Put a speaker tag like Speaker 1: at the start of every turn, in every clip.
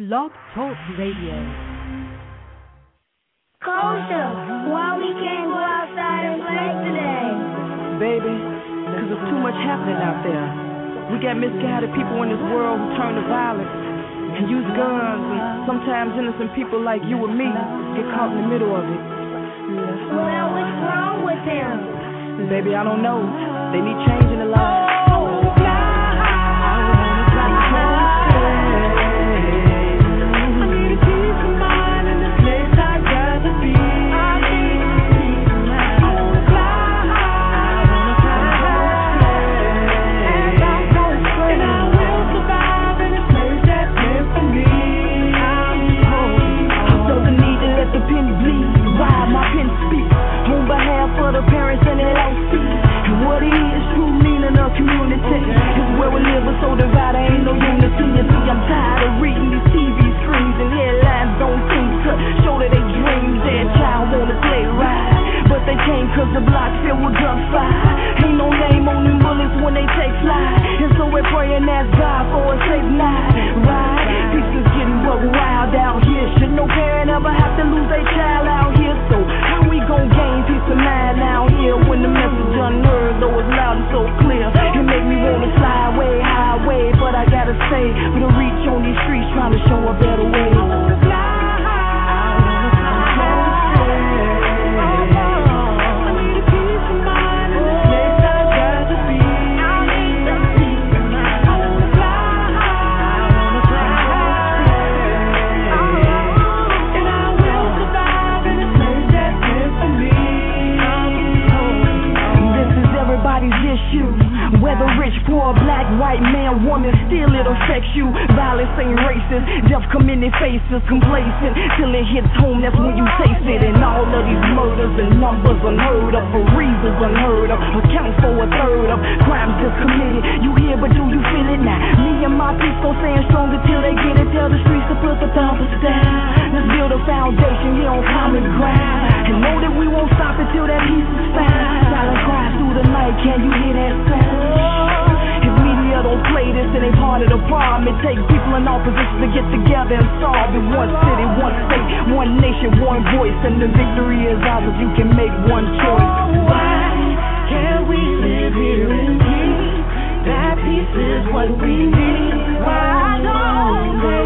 Speaker 1: Blog Talk Radio.
Speaker 2: Kosha, why we can't go outside and play today?
Speaker 3: Baby, because there's too much happening out there. We got misguided people in this world who turn to violence and use guns, and sometimes innocent people like you and me get caught in the middle of it.
Speaker 2: Well, what's wrong with them?
Speaker 3: Baby, I don't know. They need change in their lives. Tired of reading these TV screens and headlines don't seem to show that they dreams. Their child wanna play right, but they can't cause the block filled with gunfire. Ain't no name on them bullets when they take flight. And so we're praying ask God for a safe night. Right? Peace is getting wild out here. Should no parent ever have to lose their child out here? So gon' gain peace of mind out here when the message unheard, though it's loud and so clear? It make me wanna fly away, highway, but I gotta say, with a reach on these streets trying to show a better way. Whether rich, poor, black, white, man, woman, still it affects you. Violence ain't racist. Death come in their faces, complacent. Till it hits home, that's when you taste it. And all of these murders and numbers unheard of, for reasons unheard of, account for a third of crimes just committed. You hear, but do you feel it now? Me and my people stand stronger till they get it. Tell the streets to put the thumpers down. Let's build a foundation here on common ground. And know that we won't stop until that peace is found. Silent cries through the night, can you hear that sound? If media don't play this, it ain't part of the problem. It takes people in all positions to get together and solve it. One city, one state, one nation, one voice. And the victory is ours if you can make one choice. Why can't we live here in peace? That peace is what we need. Why don't they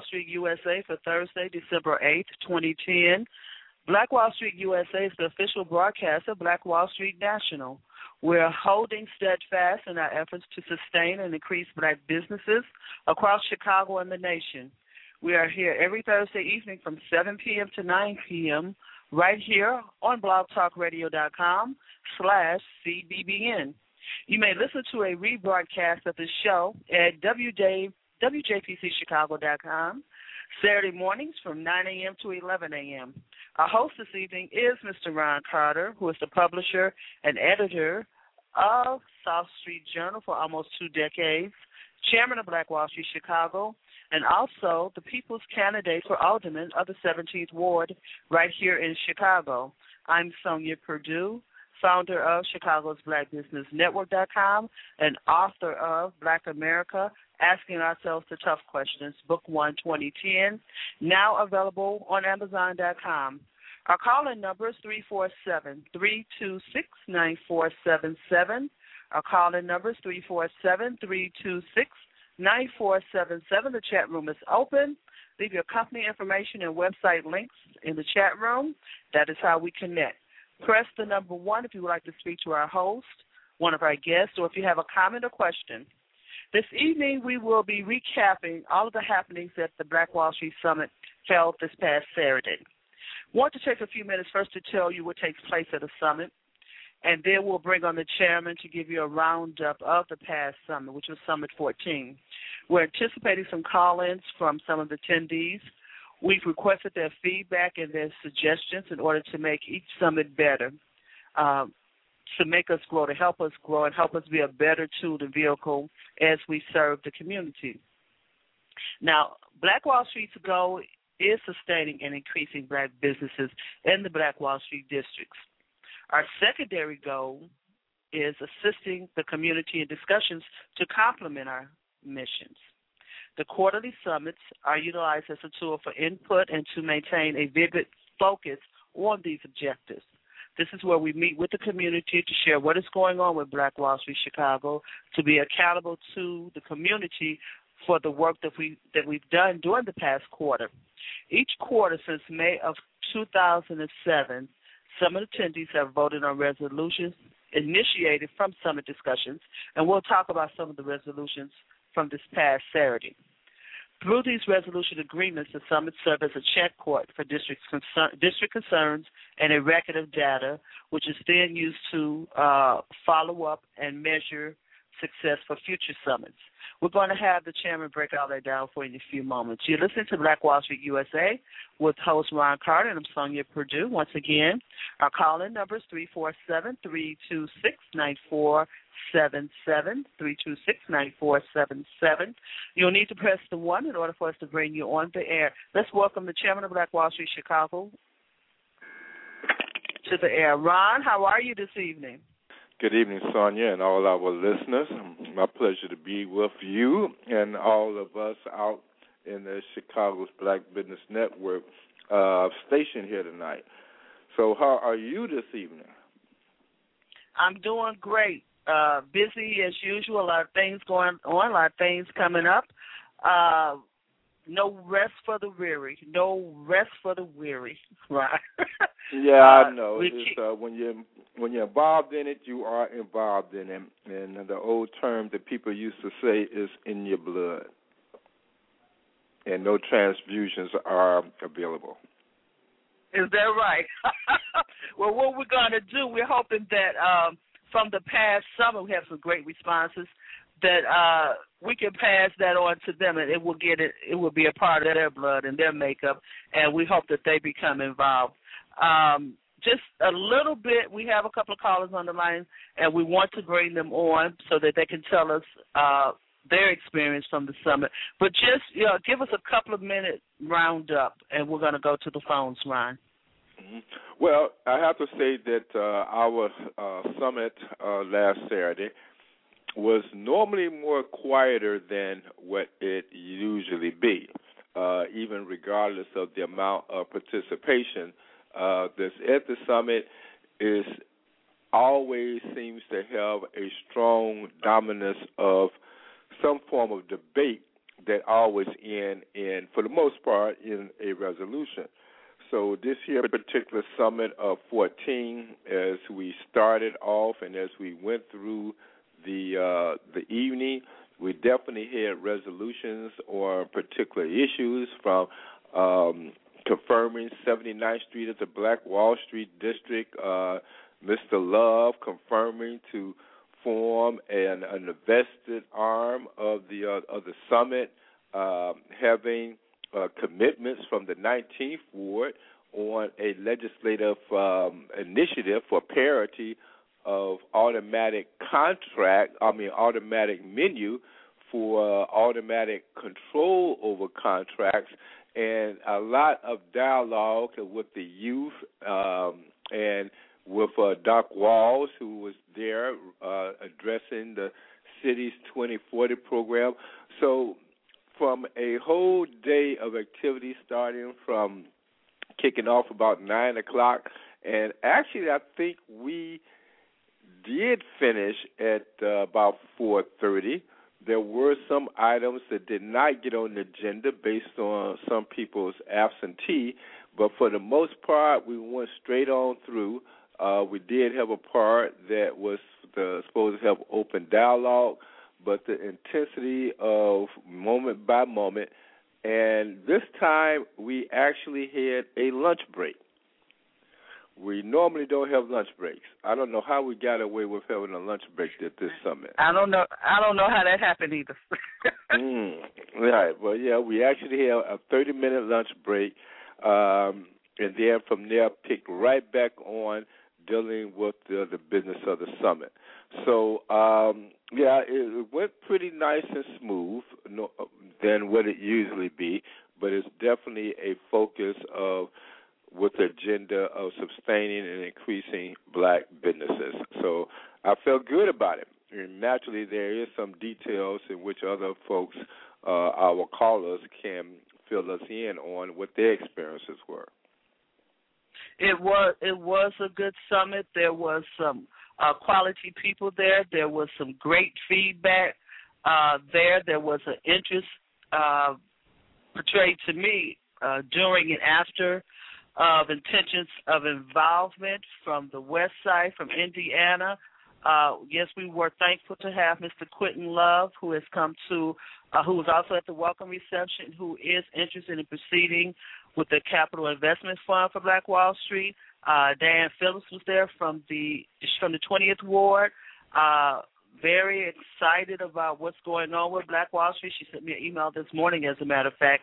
Speaker 4: Wall Street USA for Thursday, December 8th, 2010. Black Wall Street USA is the official broadcast of Black Wall Street National. We're holding steadfast in our efforts to sustain and increase black businesses across Chicago and the nation. We are here every Thursday evening from 7 p.m. to 9 p.m. right here on blogtalkradio.com slash CBBN. You may listen to a rebroadcast of the show at WJ, WJPCChicago.com Saturday mornings from 9 a.m. to 11 a.m. Our host this evening is Mr. Ron Carter, who is the publisher and editor of South Street Journal for almost two decades, chairman of Black Wall Street Chicago, and also the people's candidate for alderman of the 17th Ward right here in Chicago. I'm Sonja Perdue, founder of Chicago's Black Business Network.com and author of Black America Asking Ourselves the Tough Questions, Book 1 2010, now available on Amazon.com. Our call in number is 347 326 9477. Our call in number is 347 326 9477. The chat room is open. Leave your company information and website links in the chat room. That is how we connect. Press the number one if you would like to speak to our host, one of our guests, or if you have a comment or question. This evening, we will be recapping all of the happenings at the Black Wall Street Summit held this past Saturday. Want to take a few minutes first to tell you what takes place at the summit, and then we'll bring on the chairman to give you a roundup of the past summit, which was Summit 14. We're anticipating some call ins from some of the attendees. We've requested their feedback and their suggestions in order to make each summit better. Um, to make us grow, to help us grow, and help us be a better tool and vehicle as we serve the community. Now, Black Wall Street's goal is sustaining and increasing black businesses in the Black Wall Street districts. Our secondary goal is assisting the community in discussions to complement our missions. The quarterly summits are utilized as a tool for input and to maintain a vivid focus on these objectives. This is where we meet with the community to share what is going on with Black Wall Street Chicago, to be accountable to the community for the work that we that we've done during the past quarter. Each quarter since May of 2007, summit attendees have voted on resolutions initiated from summit discussions, and we'll talk about some of the resolutions from this past Saturday. Through these resolution agreements, the summit serves as a check court for district, concern, district concerns and a record of data, which is then used to uh, follow up and measure success for future summits. We're going to have the chairman break all that down for you in a few moments. You're listening to Black Wall Street USA with host Ron Carter, and I'm Sonja Perdue. Once again, our call-in number is 347-326-9477, 326-9477. You'll need to press the 1 in order for us to bring you on the air. Let's welcome the chairman of Black Wall Street Chicago to the air. Ron, how are you this evening?
Speaker 1: Good evening, Sonja, and all our listeners. My pleasure to be with you and all of us out in the Chicago's Black Business Network uh, station here tonight. So, how are you this evening?
Speaker 4: I'm doing great. Uh, busy as usual. A lot of things going on. A lot of things coming up. Uh, no rest for the weary. No rest for the weary. Right.
Speaker 1: yeah, I uh, know. It's, keep... uh, when you're when you're involved in it, you are involved in it. And the old term that people used to say is in your blood. And no transfusions are available.
Speaker 4: Is that right? well, what we're going to do, we're hoping that um, from the past summer, we have some great responses that uh we can pass that on to them and it will get it it will be a part of their blood and their makeup and we hope that they become involved um just a little bit we have a couple of callers on the line and we want to bring them on so that they can tell us uh their experience from the summit but just you know give us a couple of minute roundup and we're going to go to the phones Ryan.
Speaker 1: Mm-hmm. Well, I have to say that uh, our uh, summit uh, last Saturday was normally more quieter than what it usually be, uh, even regardless of the amount of participation. Uh, this at the summit is always seems to have a strong dominance of some form of debate that always end in, for the most part, in a resolution. So this year particular summit of 14, as we started off and as we went through the uh, the evening. We definitely had resolutions on particular issues from um, confirming 79th Street as the Black Wall Street District. Uh, Mr. Love confirming to form an, an invested arm of the uh, of the summit, uh, having uh, commitments from the 19th ward on a legislative um, initiative for parity of automatic contract, I mean automatic menu for automatic control over contracts and a lot of dialogue with the youth um, and with uh, Doc Walls, who was there uh, addressing the city's 2040 program. So, from a whole day of activity starting from kicking off about 9 o'clock, and actually, I think we did finish at uh, about 4:30 there were some items that did not get on the agenda based on some people's absentee, but for the most part, we went straight on through. Uh, we did have a part that was the, supposed to have open dialogue, but the intensity of moment by moment, and this time we actually had a lunch break. We normally don't have lunch breaks. I don't know how we got away with having a lunch break at this summit.
Speaker 4: I don't know. I don't know how that happened either.
Speaker 1: mm, right. Well, yeah, we actually had a 30-minute lunch break, um, and then from there picked right back on dealing with the, the business of the summit. So, um, yeah, it went pretty nice and smooth no, than what it usually be, but it's definitely a focus of with the agenda of sustaining and increasing black businesses. So I felt good about it. And naturally, there is some details in which other folks, uh, our callers, can fill us in on what their experiences were.
Speaker 4: It was it was a good summit. There was some uh, quality people there. There was some great feedback uh, there. There was an interest uh, portrayed to me uh, during and after of intentions of involvement from the West Side, from Indiana. Uh, yes, we were thankful to have Mr. Quentin Love, who has come to, uh, who was also at the welcome reception, who is interested in proceeding with the Capital Investment Fund for Black Wall Street. Uh, Dan Phillips was there from the from the 20th Ward. Uh, very excited about what's going on with Black Wall Street. She sent me an email this morning, as a matter of fact,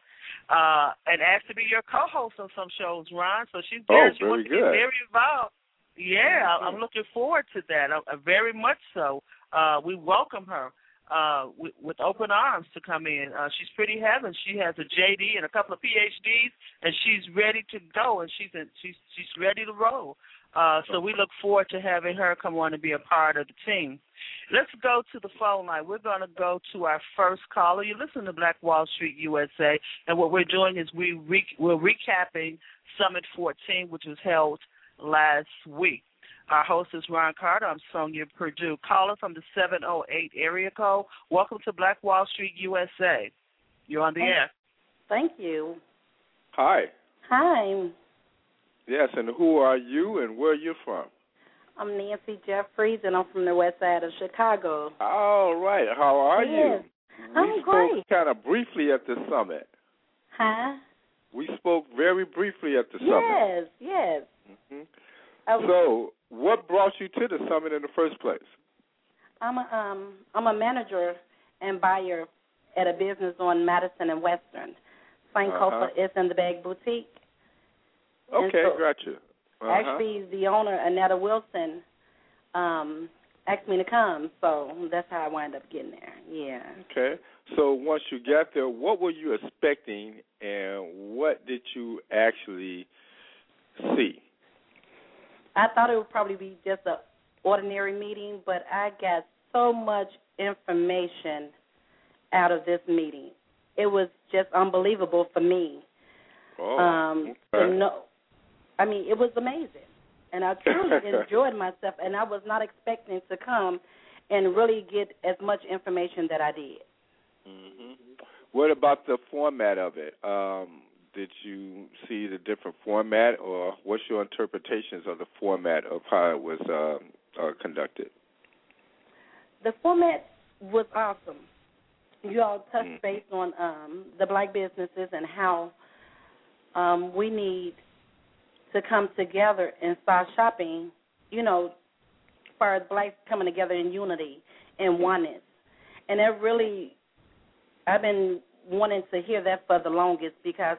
Speaker 4: uh, and asked to be your co-host on some shows, Ron. So she's there.
Speaker 1: Oh,
Speaker 4: she wants to be very involved. Yeah, I'm looking forward to that. Uh, very much so. Uh, we welcome her uh, with, with open arms to come in. Uh, she's pretty heaven. She has a JD and a couple of PhDs, and she's ready to go, and she's in, she's she's ready to roll. Uh, so we look forward to having her come on and be a part of the team. Let's go to the phone line. We're going to go to our first caller. You listen to Black Wall Street USA, and what we're doing is we re- we're recapping Summit 14, which was held last week. Our host is Ron Carter. I'm Sonja Perdue. Caller from the 708 area code. Welcome to Black Wall Street USA. You're on the air.
Speaker 5: Thank you.
Speaker 1: Hi.
Speaker 5: Hi,
Speaker 1: Yes, and who are you and where are you from?
Speaker 5: I'm Nancy Jeffries, and I'm from the west side of Chicago.
Speaker 1: All right. How are
Speaker 5: Yes.
Speaker 1: you?
Speaker 5: I'm
Speaker 1: we
Speaker 5: great.
Speaker 1: spoke kind of briefly at the summit.
Speaker 5: Huh?
Speaker 1: We spoke very briefly at the summit.
Speaker 5: Yes, yes.
Speaker 1: hmm
Speaker 5: I
Speaker 1: So, what brought you to the summit in the first place?
Speaker 5: I'm a um I'm a manager and buyer at a business on Madison and Western. St.
Speaker 1: Uh-huh.
Speaker 5: Is in the bag boutique.
Speaker 1: Okay,
Speaker 5: so-
Speaker 1: gotcha. Uh-huh.
Speaker 5: Actually, the owner Annetta Wilson um asked me to come, so that's how I wound up getting there. Yeah.
Speaker 1: Okay. So once you got there, what were you expecting, and what did you actually see?
Speaker 5: I thought it would probably be just a ordinary meeting, but I got so much information out of this meeting. It was just unbelievable for me.
Speaker 1: Oh,
Speaker 5: um
Speaker 1: okay.
Speaker 5: know I mean, it was amazing. And I truly enjoyed myself and I was not expecting to come and really get as much information that I did.
Speaker 1: hmm What about the format of it? Um, did you see the different format, or what's your interpretations of the format of how it was uh, uh, conducted?
Speaker 5: The format was awesome. You all touched
Speaker 1: Mhm.
Speaker 5: base on um, the black businesses and how um, we need to come together and start shopping, you know, as far as blacks coming together in unity and oneness. And that really, I've been wanting to hear that for the longest because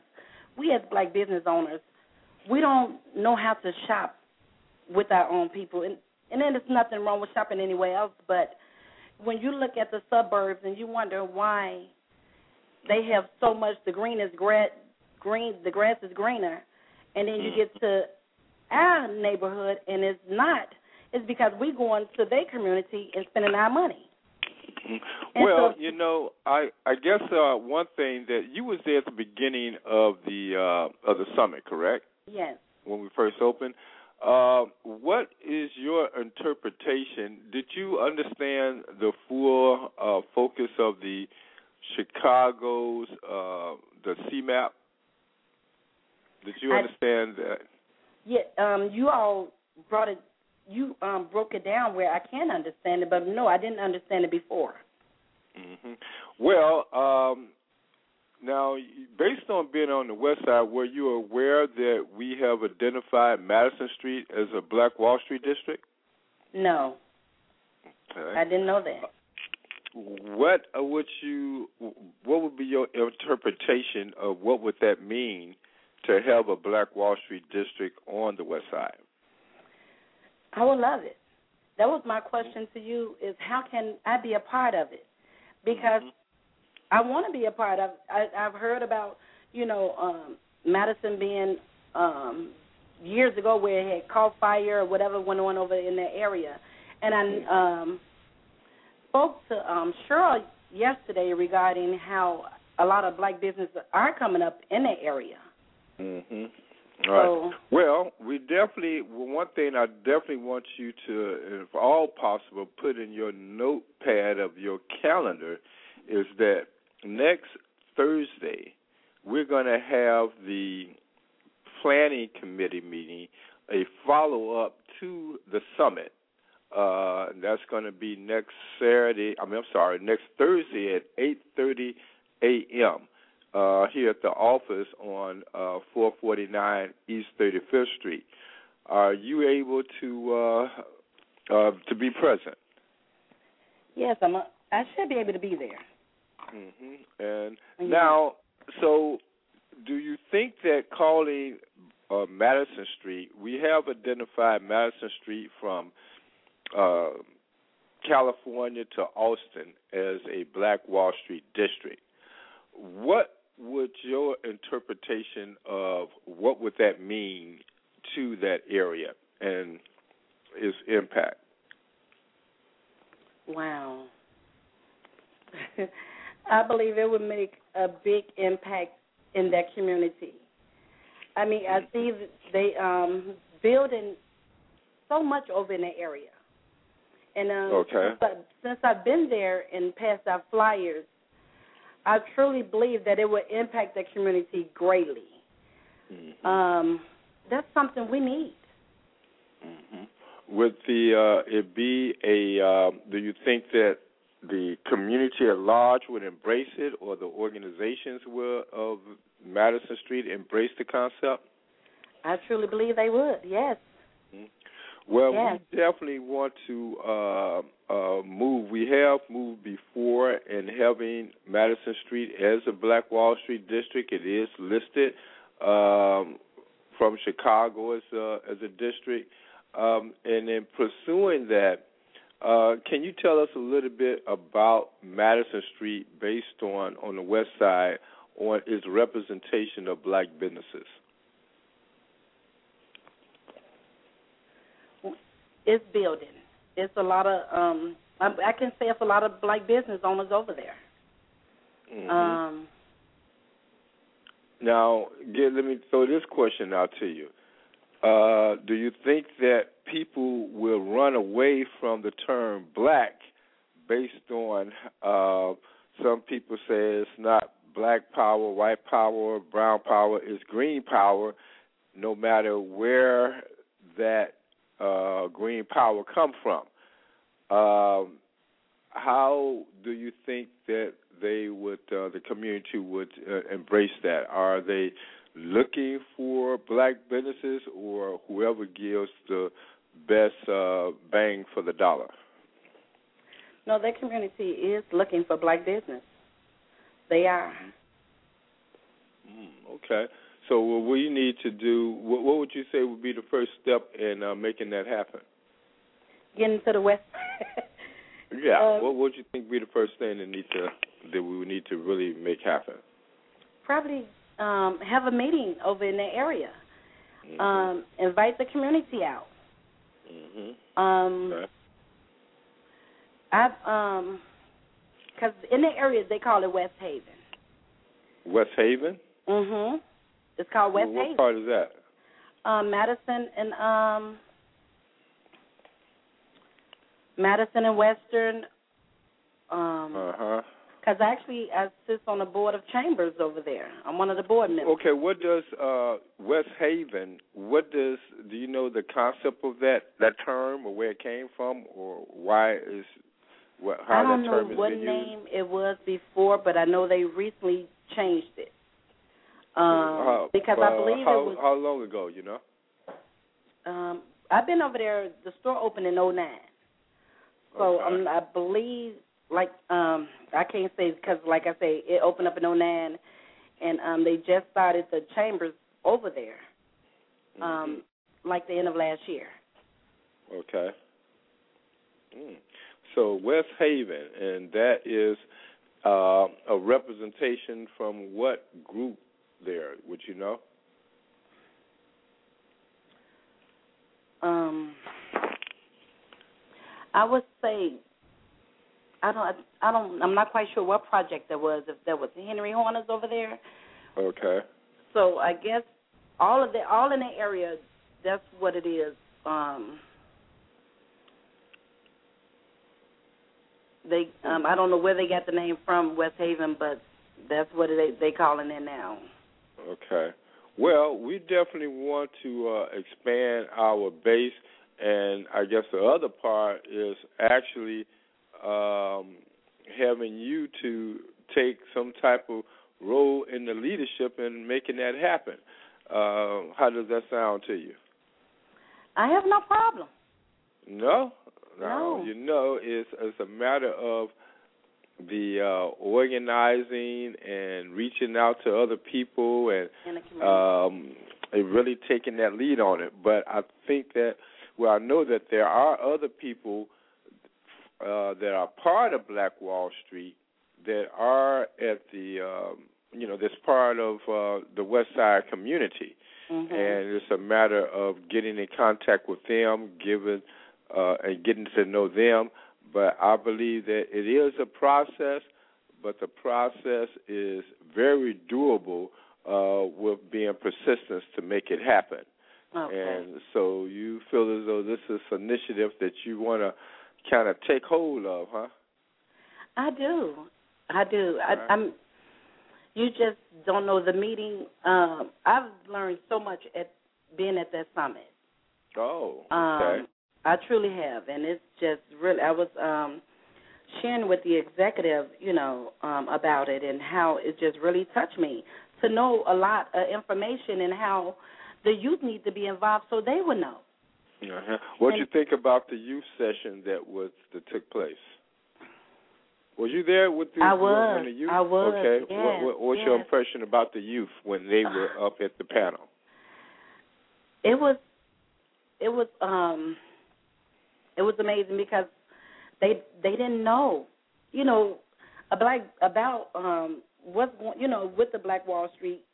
Speaker 5: we as black business owners, we don't know how to shop with our own people. And, and then there's nothing wrong with shopping anywhere else, but when you look at the suburbs and you wonder why they have so much the green is grass green the grass is greener and then you mm. get to our neighborhood and it's not it's because we go into their community and spending our money
Speaker 1: Well,
Speaker 5: so-
Speaker 1: you know, I I guess uh one thing that you was there at the beginning of the uh of the summit, correct?
Speaker 5: yes
Speaker 1: When we first opened. Uh, what is your interpretation? Did you understand the full uh, focus of the Chicago's uh, the CMAP? Did you
Speaker 5: I-
Speaker 1: understand that?
Speaker 5: yeah um you all brought it you um broke it down where I can understand it but no I didn't understand it before
Speaker 1: hmm Well, um, now based on being on the west side, were you aware that we have identified Madison Street as a Black Wall Street district?
Speaker 5: no
Speaker 1: Okay.
Speaker 5: I didn't know that
Speaker 1: What uh, would you? What would be your interpretation of what would that mean to have a Black Wall Street district on the west side?
Speaker 5: I would love it. That was my question to you: is how can I be a part of it? Because I want to be a part of. I, I've heard about you know um, Madison being um, years ago where it had caught fire or whatever went on over in that area, and I um, spoke to um, Cheryl yesterday regarding how a lot of black businesses are coming up in that area.
Speaker 1: Mm-hmm. All right.
Speaker 5: So
Speaker 1: Well, we definitely well, one thing I definitely want you to, if all possible, put in your notepad of your calendar is that next Thursday we're going to have the planning committee meeting, a follow up to the summit. Uh, that's going to be next Saturday. I mean, I'm sorry, next Thursday at 8:30 a.m uh, here at the office on uh, 449 East 35th Street. Are you able to uh, uh, to be present?
Speaker 5: yes, I'm. A, I should be able to be there.
Speaker 1: hmm And
Speaker 5: Yeah.
Speaker 1: now, so do you think that calling uh, Madison Street, we have identified Madison Street from uh, California to Austin as a Black Wall Street district. What would your interpretation of what would that mean to that area and its impact?
Speaker 5: Wow. I believe it would make a big impact in that community. I mean, I see they um building so much over in the area. And um
Speaker 1: Okay.
Speaker 5: since, I, since I've been there and passed out flyers, I truly believe that it would impact the community greatly.
Speaker 1: Mm-hmm.
Speaker 5: Um that's something we need.
Speaker 1: hmm Would the uh, it be a? Um, do you think that the community at large would embrace it, or the organizations will of Madison Street embrace the concept?
Speaker 5: I truly believe they would. Yes.
Speaker 1: Well,
Speaker 5: Yes.
Speaker 1: we definitely want to uh, uh, move. We have moved before in having Madison Street as a Black Wall Street district. It is listed um, from Chicago as a, as a district. Um, and in pursuing that, uh, can you tell us a little bit about Madison Street based on, on the west side on its representation of black businesses?
Speaker 5: It's building. It's a lot of um I, I can say it's a lot of black business owners over there.
Speaker 1: Mhm.
Speaker 5: Um
Speaker 1: Now, get, let me throw this question out to you. Uh, do you think that people will run away from the term black based on uh, some people say it's not black power, white power, brown power, it's green power, no matter where that uh, green power come from? Um, how do you think that they would, uh, the community would uh, embrace that? Are they looking for black businesses or whoever gives the best uh, bang for the dollar?
Speaker 5: no, that community is looking for black business. They are.
Speaker 1: Mm, okay. So what we need to do, what, what would you say would be the first step in uh, making that happen?
Speaker 5: Getting to the west
Speaker 1: Yeah.
Speaker 5: Uh,
Speaker 1: what would you think would be the first thing that need to that we would need to really make happen?
Speaker 5: Probably um, have a meeting over in the area.
Speaker 1: Mhm.
Speaker 5: Um, invite the community out.
Speaker 1: Mm-hmm.
Speaker 5: Um,
Speaker 1: Okay.
Speaker 5: I've um, because in the area they call it West Haven.
Speaker 1: West Haven.
Speaker 5: Mhm. It's called West
Speaker 1: what
Speaker 5: Haven.
Speaker 1: part is that?
Speaker 5: Um, Madison and um, Madison and Western. Um,
Speaker 1: Uh huh.
Speaker 5: Because actually, I sit on the board of chambers over there. I'm one of the board members.
Speaker 1: Okay, what does uh, West Haven? What does do you know the concept of that that term or where it came from or why is what how
Speaker 5: I don't know what name it was before, but I know they recently changed it. Um, because
Speaker 1: uh,
Speaker 5: I believe
Speaker 1: how,
Speaker 5: it was.
Speaker 1: how long ago? You know.
Speaker 5: Um, I've been over there. The store opened in '09, so
Speaker 1: Okay.
Speaker 5: um, I believe like um, I can't say because like I say it opened up in '09, and um, they just started the chambers over there, um, like the end of last year.
Speaker 1: Okay. Mm. So West Haven, and that is uh, a representation from what group there? Would you know?
Speaker 5: Um, I would say I don't. I don't. I'm not quite sure what project there was. If there was Henry Horners over there,
Speaker 1: Okay.
Speaker 5: so I guess all of the all in the area. That's what it is. Um, they. Um, I don't know where they got the name from, West Haven, but that's what they they calling it now.
Speaker 1: Okay. Well, we definitely want to uh, expand our base, and I guess the other part is actually um, having you to take some type of role in the leadership and making that happen. Uh, how does that sound to you?
Speaker 5: I have no problem.
Speaker 1: No,
Speaker 5: No.
Speaker 1: You know, it's it's a matter of the uh, organizing and reaching out to other people and
Speaker 5: In the community.
Speaker 1: um, and really taking that lead on it. But I think that, well, I know that there are other people uh, that are part of Black Wall Street that are at the, um, you know, that's part of uh, the West Side community,
Speaker 5: Mhm.
Speaker 1: and it's a matter of getting in contact with them, giving uh, and getting to know them. But I believe that it is a process, but the process is very doable uh, with being persistence to make it happen.
Speaker 5: okay.
Speaker 1: And so you feel as though this is an initiative that you want to kind of take hold of, huh?
Speaker 5: I do. I do. I, I'm. You just don't know the meeting. Um, I've learned so much at being at that summit.
Speaker 1: Oh,
Speaker 5: Um,
Speaker 1: okay.
Speaker 5: I truly have, and it's just really. I was um, sharing with the executive, you know, um, about it and how it just really touched me to know a lot of information and how the youth need to be involved so they would know.
Speaker 1: Uh-huh. What
Speaker 5: and-
Speaker 1: you think about the youth session that was that took place? Was you there with the,
Speaker 5: I was.
Speaker 1: the youth?
Speaker 5: I was,
Speaker 1: Okay.
Speaker 5: yes,
Speaker 1: what, what, what's your impression about the youth when they were up at the panel?
Speaker 5: it was it was um it was amazing because they they didn't know you know a black about um what's going you know with the black wall street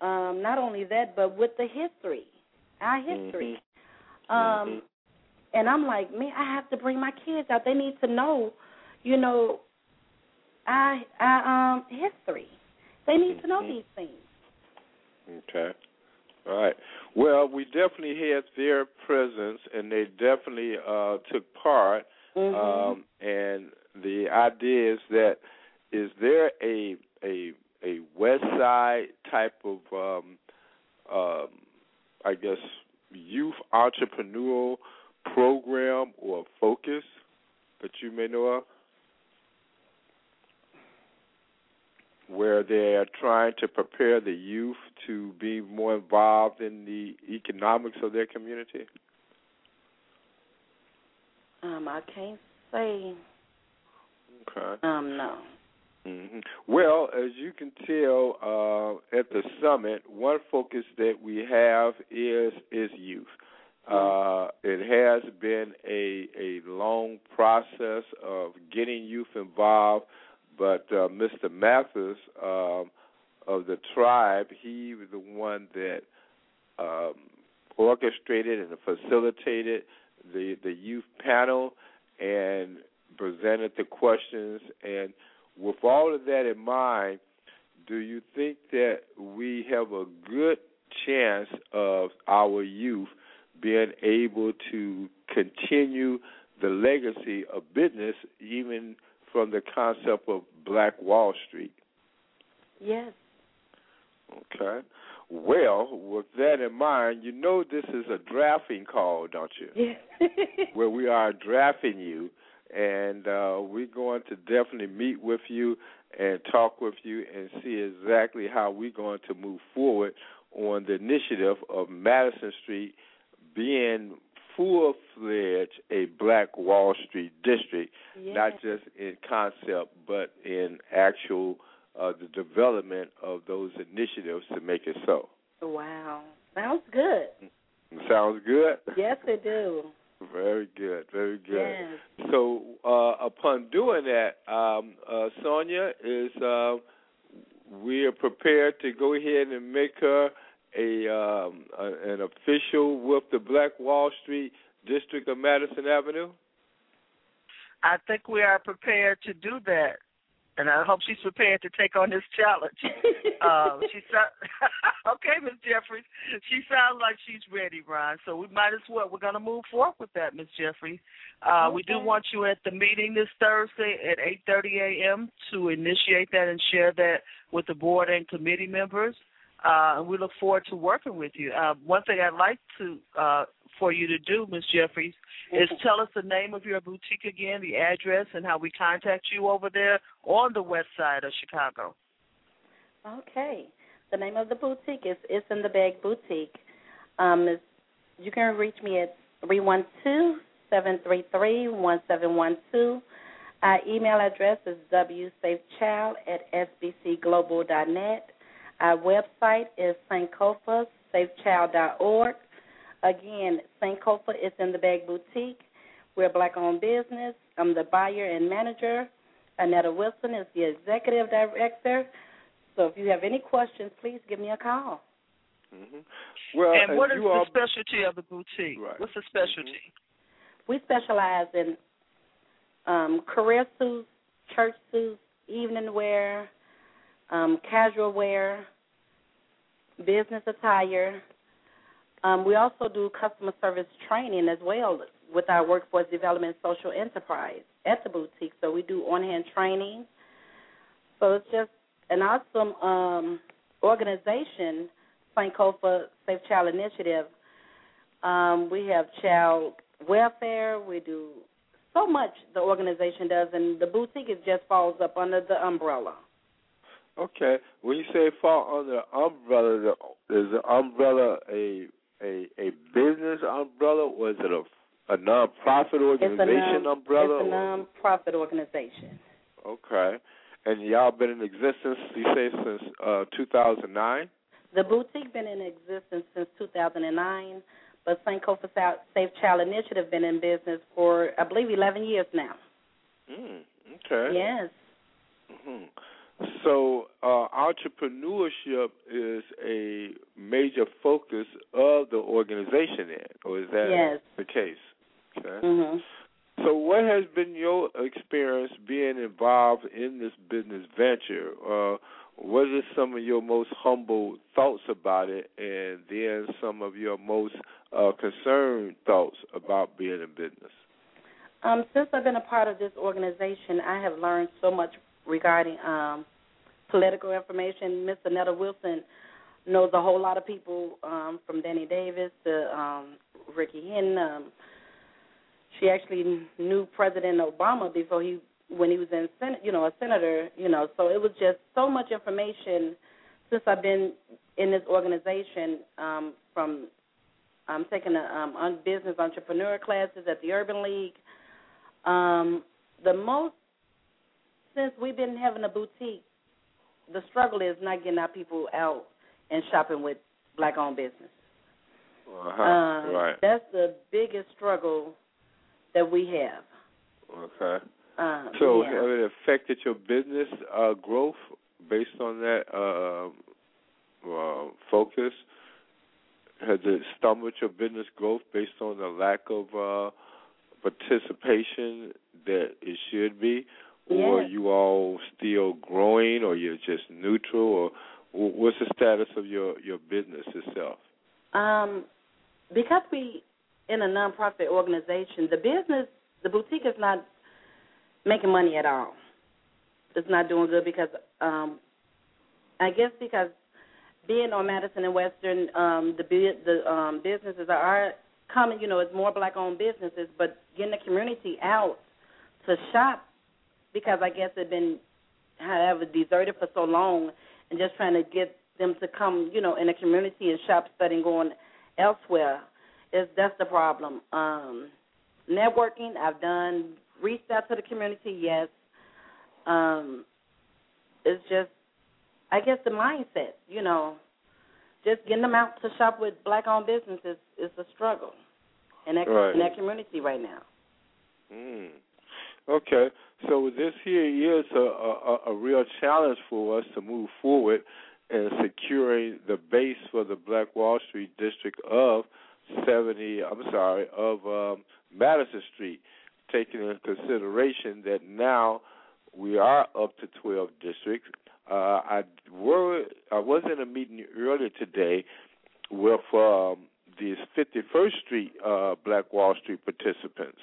Speaker 5: um not only that but with the history our history um
Speaker 1: Mhm.
Speaker 5: and i'm like man i have to bring my kids out they need to know you know our our um history they need to know
Speaker 1: Mhm.
Speaker 5: these things
Speaker 1: Okay. All right. Well, we definitely had their presence, and they definitely uh, took part.
Speaker 5: mhm
Speaker 1: Um, and the idea is that is there a a a West Side type of um, um, I guess youth entrepreneurial program or focus that you may know of? Where they are trying to prepare the youth to be more involved in the economics of their community?
Speaker 5: um i can't say
Speaker 1: Okay.
Speaker 5: um no
Speaker 1: hmm Well, as you can tell uh, at the summit, one focus that we have is is youth. Uh, it has been a a long process of getting youth involved, but uh, Mr. Mathis um, of the tribe, he was the one that um, orchestrated and facilitated the the youth panel and presented the questions. And with all of that in mind, do you think that we have a good chance of our youth being able to continue the legacy of business, even from the concept of Black Wall Street?
Speaker 5: Yes.
Speaker 1: Okay. Well, with that in mind, you know this is a drafting call, don't you?
Speaker 5: Yes.
Speaker 1: Where we are drafting you, and uh, we're going to definitely meet with you and talk with you and see exactly how we're going to move forward on the initiative of Madison Street being full fledged a Black Wall Street district,
Speaker 5: yes.
Speaker 1: not just in concept but in actual uh, the development of those initiatives to make it so.
Speaker 5: Wow, sounds good.
Speaker 1: Sounds good.
Speaker 5: Yes, it do.
Speaker 1: Very good, very good.
Speaker 5: Yes.
Speaker 1: So, uh, upon doing that, um, uh, Sonja is uh, we are prepared to go ahead and make her a, um, a an official with the Black Wall Street District of Madison Avenue.
Speaker 4: I think we are prepared to do that and I hope she's prepared to take on this challenge. uh, she so- okay, Miss Jeffries. She sounds like she's ready, Ron. So we might as well. We're going to move forward with that, Miss Jeffries. Uh,
Speaker 5: okay.
Speaker 4: We do want you at the meeting this Thursday at 8:30 a.m. to initiate that and share that with the board and committee members. Uh, and we look forward to working with you. Uh, one thing I'd like to uh, for you to do, Ms. Jeffries, is tell us the name of your boutique again, the address, and how we contact you over there on the west side of Chicago.
Speaker 5: Okay. The name of the boutique is It's in the Bag Boutique. Um, you can reach me at three one two seven three three one seven one two. Our email address is wsafechild at sbcglobal.net. Our website is sankofa, Again, Sankofa is in the Bag Boutique. We're a black owned business. I'm the buyer and manager. Annetta Wilson is the executive director. So if you have any questions, please give me a call.
Speaker 1: Mm-hmm. Well,
Speaker 4: and what is the
Speaker 1: all...
Speaker 4: specialty of the boutique?
Speaker 1: Right.
Speaker 4: What's the specialty?
Speaker 5: Mm-hmm. We specialize in um, career suits, church suits, evening wear, um, casual wear, business attire. Um, we also do customer service training as well with our workforce development social enterprise at the boutique. So we do on-hand training. So it's just an awesome um, organization, Sankofa Safe Child Initiative. Um, we have child welfare. We do so much the organization does, and the boutique it just falls up under the umbrella.
Speaker 1: Okay. When you say fall under the umbrella, is the umbrella a a a business umbrella, or is it a a non-profit organization
Speaker 5: it's a non,
Speaker 1: umbrella?
Speaker 5: It's a non-profit organization.
Speaker 1: Okay. And y'all been in existence, you say, since uh, 2009?
Speaker 5: The boutique been in existence since 2009, but Sankofa Safe Child Initiative been in business for, I believe, 11 years now.
Speaker 1: Mm, okay.
Speaker 5: Yes.
Speaker 1: Mm-hmm. So, uh, entrepreneurship is a major focus of the organization, then, or is that
Speaker 5: yes.
Speaker 1: the case? Okay.
Speaker 5: Mm-hmm.
Speaker 1: So, what has been your experience being involved in this business venture? Uh, what are some of your most humble thoughts about it, and then some of your most uh, concerned thoughts about being in business?
Speaker 5: Um, since I've been a part of this organization, I have learned so much regarding um, political information. Miss Annetta Wilson knows a whole lot of people um, from Danny Davis to um, Ricky Hendon. Um, she actually knew President Obama before he when he was in Senate, you know, a senator, you know. So it was just so much information since I've been in this organization um, from I'm taking a um, on business entrepreneur classes at the Urban League. Um, the most since we've been having a boutique, the struggle is not getting our people out and shopping with black-owned business.
Speaker 1: Uh-huh.
Speaker 5: Um,
Speaker 1: right.
Speaker 5: That's the biggest struggle that we have.
Speaker 1: Okay.
Speaker 5: Um,
Speaker 1: So
Speaker 5: yeah.
Speaker 1: have it affected your business uh, growth based on that uh, uh, focus? Has it stumbled your business growth based on the lack of uh, participation that it should be, or
Speaker 5: Yes.
Speaker 1: you all still growing, or you're just neutral, or what's the status of your your business itself?
Speaker 5: Um, because we in a nonprofit organization, the business, the boutique is not making money at all. It's not doing good because, um, I guess because being on Madison and Western, um, the the um, businesses are coming. You know, it's more black-owned businesses, but getting the community out to shop because I guess they've been however deserted for so long, and just trying to get them to come, you know, in the community and shop, studying, going elsewhere. Is that's the problem. Um, networking, I've done reached out to the community, yes. Um, it's just, I guess, the mindset. You know, just getting them out to shop with black-owned businesses is a struggle in that
Speaker 1: Right.
Speaker 5: in that community right now.
Speaker 1: Mm. Okay, so this here is a, a, a real challenge for us to move forward in securing the base for the Black Wall Street district of 70, I'm sorry, of um, Madison Street, taking into consideration that now we are up to 12 districts. Uh, I were I was in a meeting earlier today with um, these 51st Street uh, Black Wall Street participants,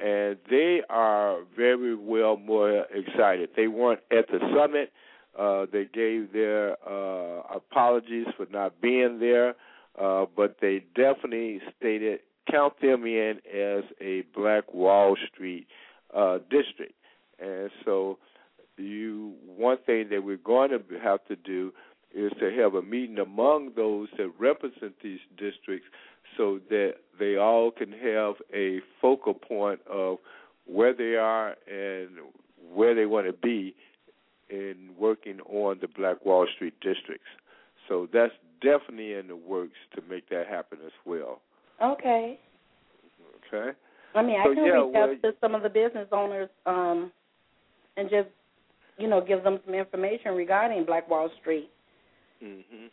Speaker 1: and they are very well more excited. They weren't at the summit. Uh, they gave their uh, apologies for not being there, uh, but they definitely stated count them in as a Black Wall Street uh, district. And so, you one thing that we're going to have to do is to have a meeting among those that represent these districts so that they all can have a focal point of where they are and where they want to be in working on the Black Wall Street districts. So that's definitely in the works to make that happen as well.
Speaker 5: Okay.
Speaker 1: Okay?
Speaker 5: I mean,
Speaker 1: So,
Speaker 5: I can
Speaker 1: yeah,
Speaker 5: reach
Speaker 1: well-
Speaker 5: out to some of the business owners um, and just, you know, give them some information regarding Black Wall Street.
Speaker 1: Mhm.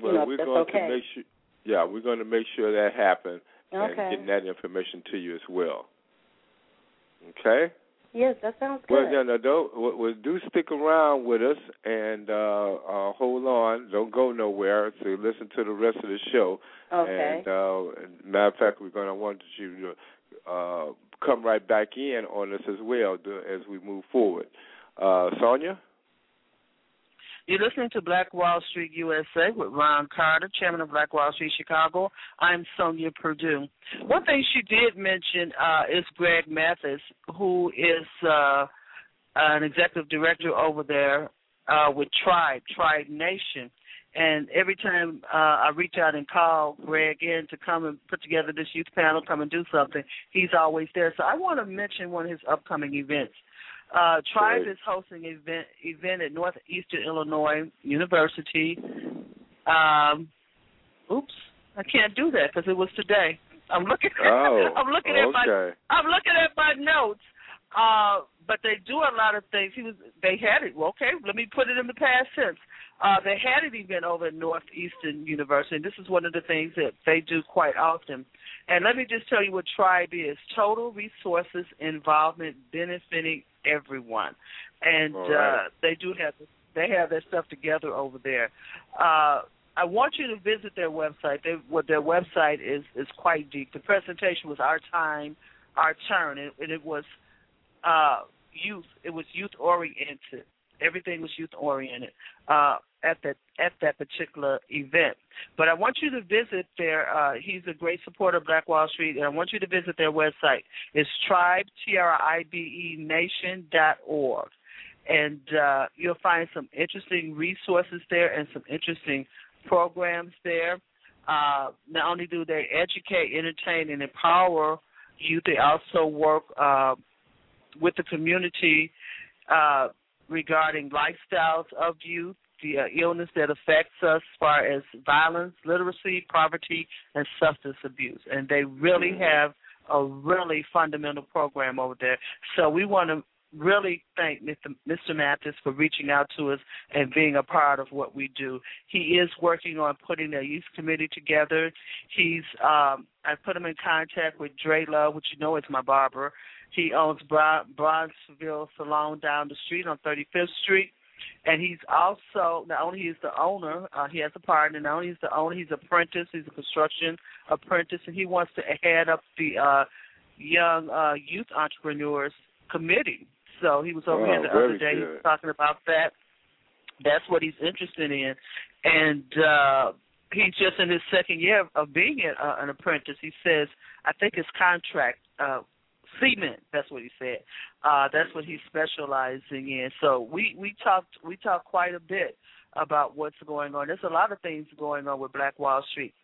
Speaker 1: Well,
Speaker 5: know,
Speaker 1: we're going
Speaker 5: okay.
Speaker 1: to make sure yeah, we're going to make sure that happens and
Speaker 5: Okay.
Speaker 1: getting that information to you as well. Okay?
Speaker 5: Yes, that sounds good.
Speaker 1: Well, then, uh, don't, well, well, do stick around with us and uh, uh, hold on. Don't go nowhere. So listen to the rest of the show.
Speaker 5: okay.
Speaker 1: And, uh, matter of fact, we're going to want you to uh, come right back in on us as well as we move forward. Uh, Sonja?
Speaker 4: You're listening to Black Wall Street USA with Ron Carter, chairman of Black Wall Street Chicago. I'm Sonja Perdue. One thing she did mention uh, is Greg Mathis, who is uh, an executive director over there uh, with Tribe, Tribe Nation. And every time uh, I reach out and call Greg in to come and put together this youth panel, come and do something, he's always there. So I want to mention one of his upcoming events. Uh, Tribe is hosting an event event at Northeastern Illinois University. Um, oops, I can't do that because it was today. I'm looking.
Speaker 1: Oh,
Speaker 4: I'm looking at my.
Speaker 1: okay.
Speaker 4: I'm looking at my notes. Uh, but they do a lot of things. He was. They had it. Well, okay, let me put it in the past tense. Uh, they had an event over at Northeastern University, and this is one of the things that they do quite often. And let me just tell you what Tribe is: total resources involvement benefiting everyone. And
Speaker 1: All right.
Speaker 4: uh, they do have they have their stuff together over there. Uh, I want you to visit their website. They, what their website is is quite deep. The presentation was our time, our turn, and, and it was uh, youth. It was youth oriented. Everything was youth oriented uh, at that at that particular event. But I want you to visit their. Uh, he's a great supporter of Black Wall Street, and I want you to visit their website. It's tribe t r i b e nation dot org, and uh, you'll find some interesting resources there and some interesting programs there. Uh, not only do they educate, entertain, and empower youth, they also work uh, with the community uh, regarding lifestyles of youth, the uh, illness that affects us as far as violence, literacy, poverty, and substance abuse. And they really mm-hmm. have a really fundamental program over there. So we want to really thank Mr. Mr. Mathis for reaching out to us and being a part of what we do. He is working on putting a youth committee together. He's um I put him in contact with Dre Love, which you know is my barber. He owns Bron- Bronzeville Salon down the street on 35th Street. And he's also not only he's the owner, uh, he has a partner. Not only he's the owner, he's apprentice. He's a construction apprentice, and he wants to head up the uh, young uh, youth entrepreneurs committee. So he was over
Speaker 1: oh,
Speaker 4: here the other day
Speaker 1: good.
Speaker 4: talking about that. That's what he's interested in, and uh, he's just in his second year of being uh, an apprentice. He says, I think his contract uh, cement. That's what he said. Uh, that's what he's specializing in. So we we talked we talked quite a bit about what's going on. There's a lot of things going on with Black Wall Street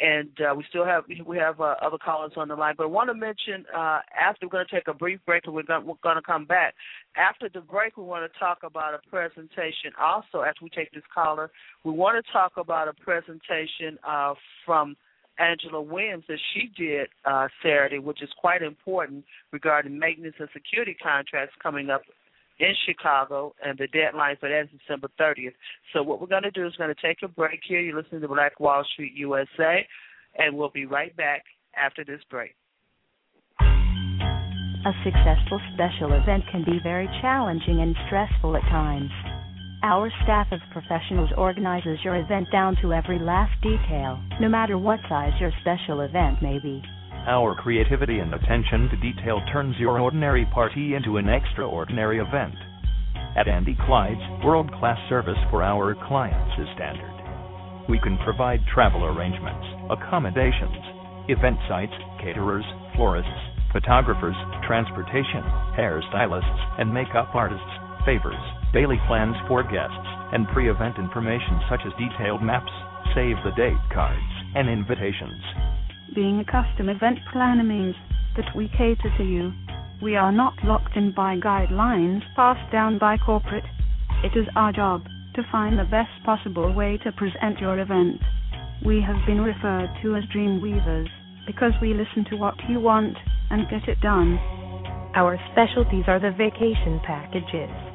Speaker 4: and uh, we still have we have uh, other callers on the line. But I want to mention uh, after we're going to take a brief break, and we're going to come back. After the break, we want to talk about a presentation. Also, after we take this caller, we want to talk about a presentation uh, from Angela Williams that she did uh, Saturday, which is quite important regarding maintenance and security contracts coming up in Chicago, and the deadline for that is December 30th. So what we're going to do is going to take a break here. You're listening to Black Wall Street USA, and we'll be right back after this break.
Speaker 6: A successful special event can be very challenging and stressful at times. Our staff of professionals organizes your event down to every last detail, no matter what size your special event may be.
Speaker 7: Our creativity and attention to detail turns your ordinary party into an extraordinary event. At Andy Clyde's, world class service for our clients is standard. We can provide travel arrangements, accommodations, event sites, caterers, florists, photographers, transportation, hairstylists, and makeup artists, favors, daily plans for guests, and pre event information such as detailed maps, save the date cards, and invitations.
Speaker 8: Being a custom event planner means that we cater to you. We are not locked in by guidelines passed down by corporate. It is our job to find the best possible way to present your event. We have been referred to as dream weavers because we listen to what you want and get it done.
Speaker 9: Our specialties are the vacation packages.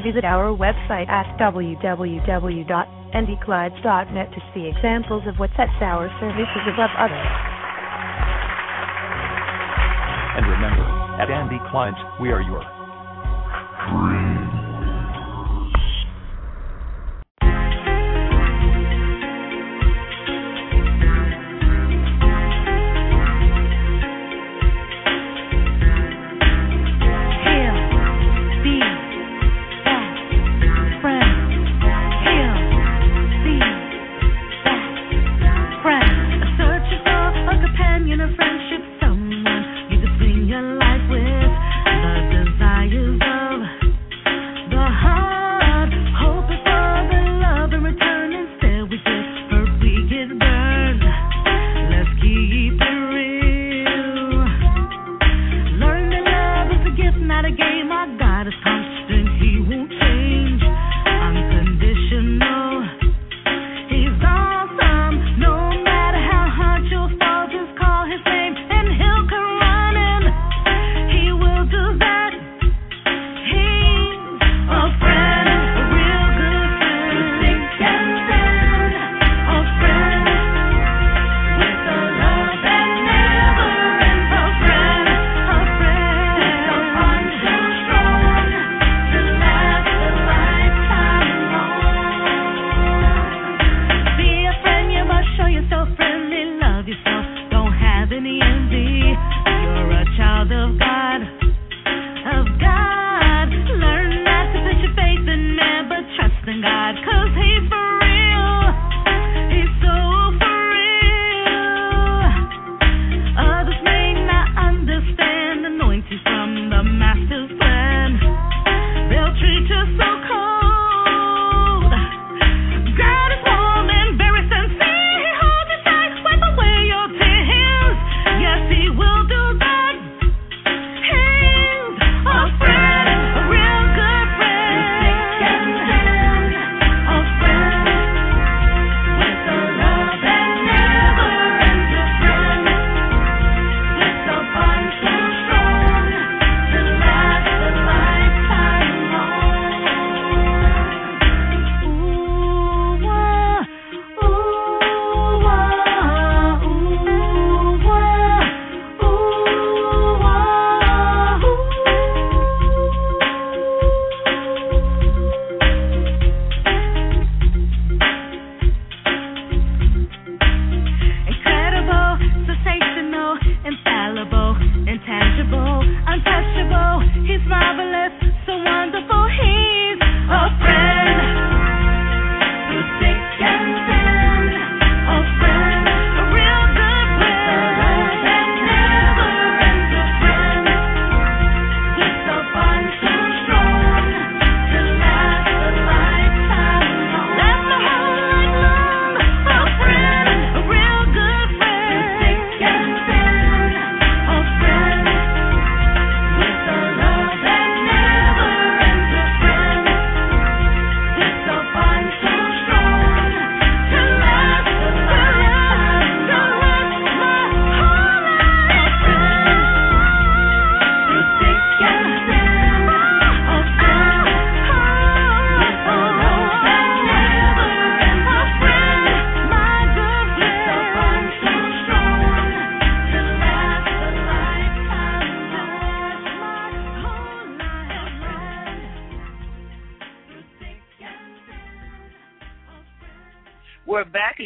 Speaker 9: Visit our website at www.andyclydes.net to see examples of what sets our services above others.
Speaker 7: And remember, at Andy Clydes, we are your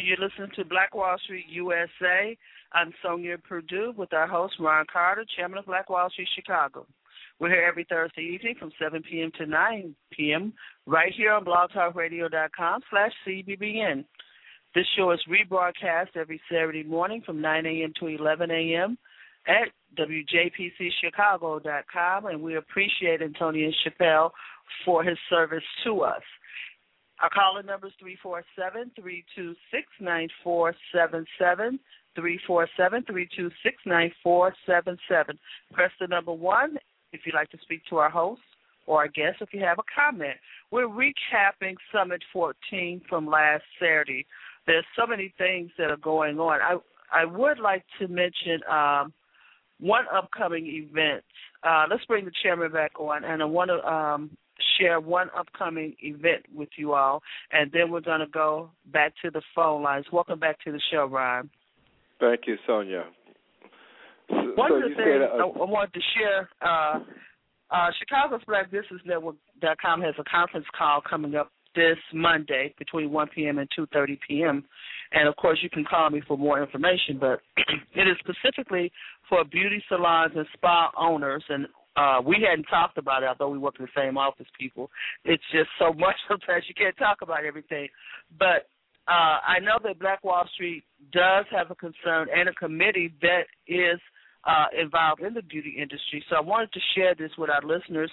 Speaker 4: you're listening to Black Wall Street USA. I'm Sonja Perdue with our host, Ron Carter, chairman of Black Wall Street Chicago. We're here every Thursday evening from 7 p.m. to 9 p.m. right here on blogtalkradio.com slash CBBN. This show is rebroadcast every Saturday morning from 9 a.m. to 11 a.m. at WJPCChicago.com, and we appreciate Antonio Chappelle for his service to us. Our calling number is 347 326 9477. 347 326 9477. Press the number one if you'd like to speak to our host or our guest if you have a comment. We're recapping Summit 14 from last Saturday. There's so many things that are going on. I I would like to mention um, one upcoming event. Uh, let's bring the chairman back on, and I want to um, share one upcoming event with you all, and then we're going to go back to the phone lines. Welcome back to the show, Ryan.
Speaker 1: Thank you, Sonja.
Speaker 4: So, one of the things uh, I, I wanted to share, uh, uh, Chicago's Black Business Network.com has a conference call coming up this Monday between 1 p.m. and 2:30 p.m. And of course, you can call me for more information. But it is specifically for beauty salons and spa owners. And uh, we hadn't talked about it, although we work in the same office. People, it's just so much sometimes you can't talk about everything. But uh, I know that Black Wall Street does have a concern and a committee that is uh, involved in the beauty industry. So I wanted to share this with our listeners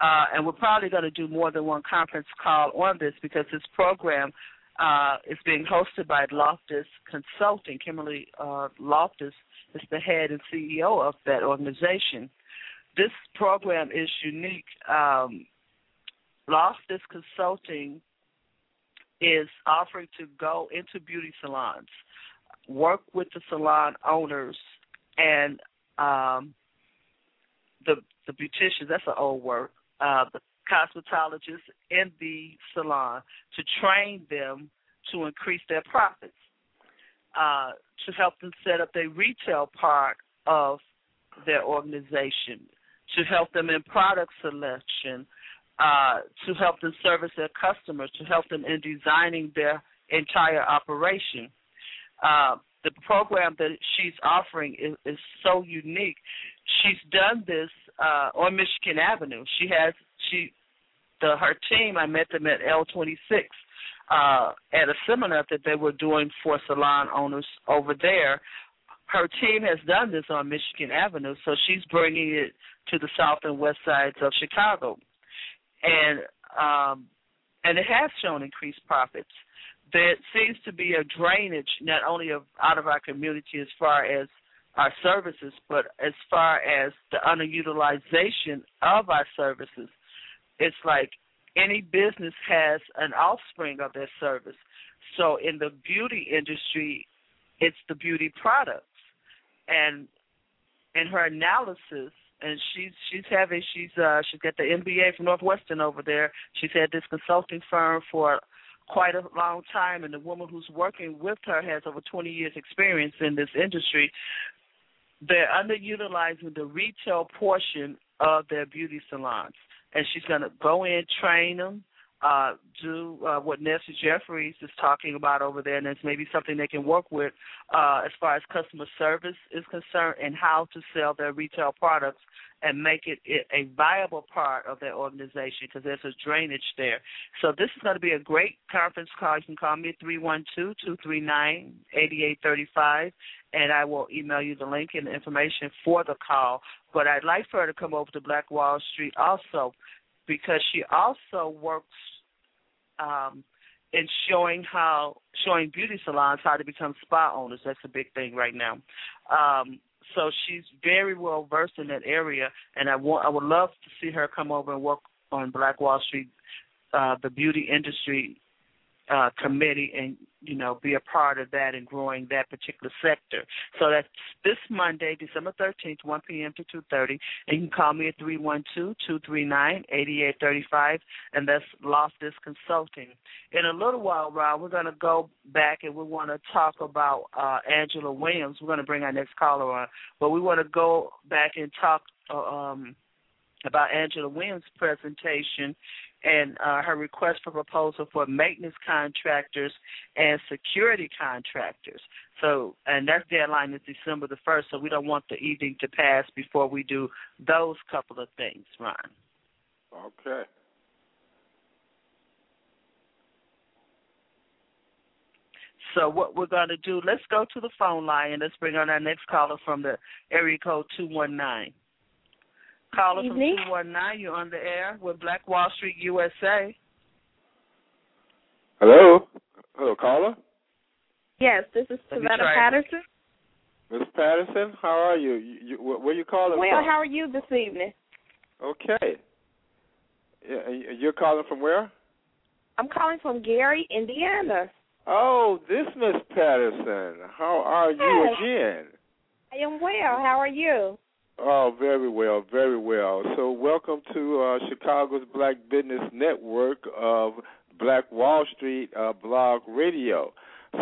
Speaker 4: uh, and we're probably going to do more than one conference call on this because this program uh, is being hosted by Loftus Consulting. Kimberly uh, Loftus is the head and CEO of that organization. This program is unique. Um, Loftus Consulting is offering to go into beauty salons, work with the salon owners, and um, the the beauticians. That's an old word uh, the cosmetologists in the salon to train them to increase their profits, uh, to help them set up the retail part of their organization, to help them in product selection, uh, to help them service their customers, to help them in designing their entire operation. Uh, the program that she's offering is, is so unique. She's done this uh, on Michigan Avenue. She has she the her team. I met them at L26 uh, at a seminar that they were doing for salon owners over there. Her team has done this on Michigan Avenue, so she's bringing it to the south and west sides of Chicago, and um, and it has shown increased profits there seems to be a drainage not only of out of our community as far as our services, but as far as the underutilization of our services. It's like any business has an offspring of their service. So in the beauty industry, it's the beauty products. And in her analysis, and she's she's having she's uh she's got the MBA from Northwestern over there. She's had this consulting firm for quite a long time, and the woman who's working with her has over 20 years' experience in this industry. They're underutilizing the retail portion of their beauty salons, and she's going to go in, train them, uh, do uh, what Nancy Jeffries is talking about over there, and it's maybe something they can work with uh, as far as customer service is concerned and how to sell their retail products and make it a viable part of their organization because there's a drainage there. So this is going to be a great conference call. You can call me at three one two two three nine eighty eight thirty five, and I will email you the link and the information for the call. But I'd like for her to come over to Black Wall Street also because she also works um, in showing how showing beauty salons how to become spa owners. That's a big thing right now. Um, so she's very well versed in that area, and I want I would love to see her come over and work on Black Wall Street, uh, the beauty industry uh, committee and you know be a part of that and growing that particular sector. So that's this Monday, December thirteenth, one p.m. to two thirty, and you can call me at three one two two three nine eighty eight thirty five, and that's Loftus Consulting. In a little while, Rob, we're going to go back and we want to talk about uh, Angela Williams. We're going to bring our next caller on, but we want to go back and talk. Uh, um, about Angela Williams' presentation and uh, her request for proposal for maintenance contractors and security contractors. So, and that deadline is December the 1st, so we don't want the evening to pass before we do those couple of things, Ron.
Speaker 1: Okay.
Speaker 4: So what we're going to do, let's go to the phone line and let's bring on our next caller from the area code 219. Caller from 219, you're on the air with Black Wall Street USA.
Speaker 1: Hello? Hello, caller?
Speaker 10: Yes, this is Savannah Patterson.
Speaker 1: Miss Patterson, how are you? you, you where you calling
Speaker 10: well,
Speaker 1: from?
Speaker 10: Well, how are you this evening?
Speaker 1: Okay. You're calling from where?
Speaker 10: I'm calling from Gary, Indiana.
Speaker 1: Oh, this Miss Patterson. How are you again?
Speaker 10: I am well. How are you?
Speaker 1: Oh, very well, very well. So, welcome to uh, Chicago's Black Business Network of Black Wall Street uh, Blog Radio.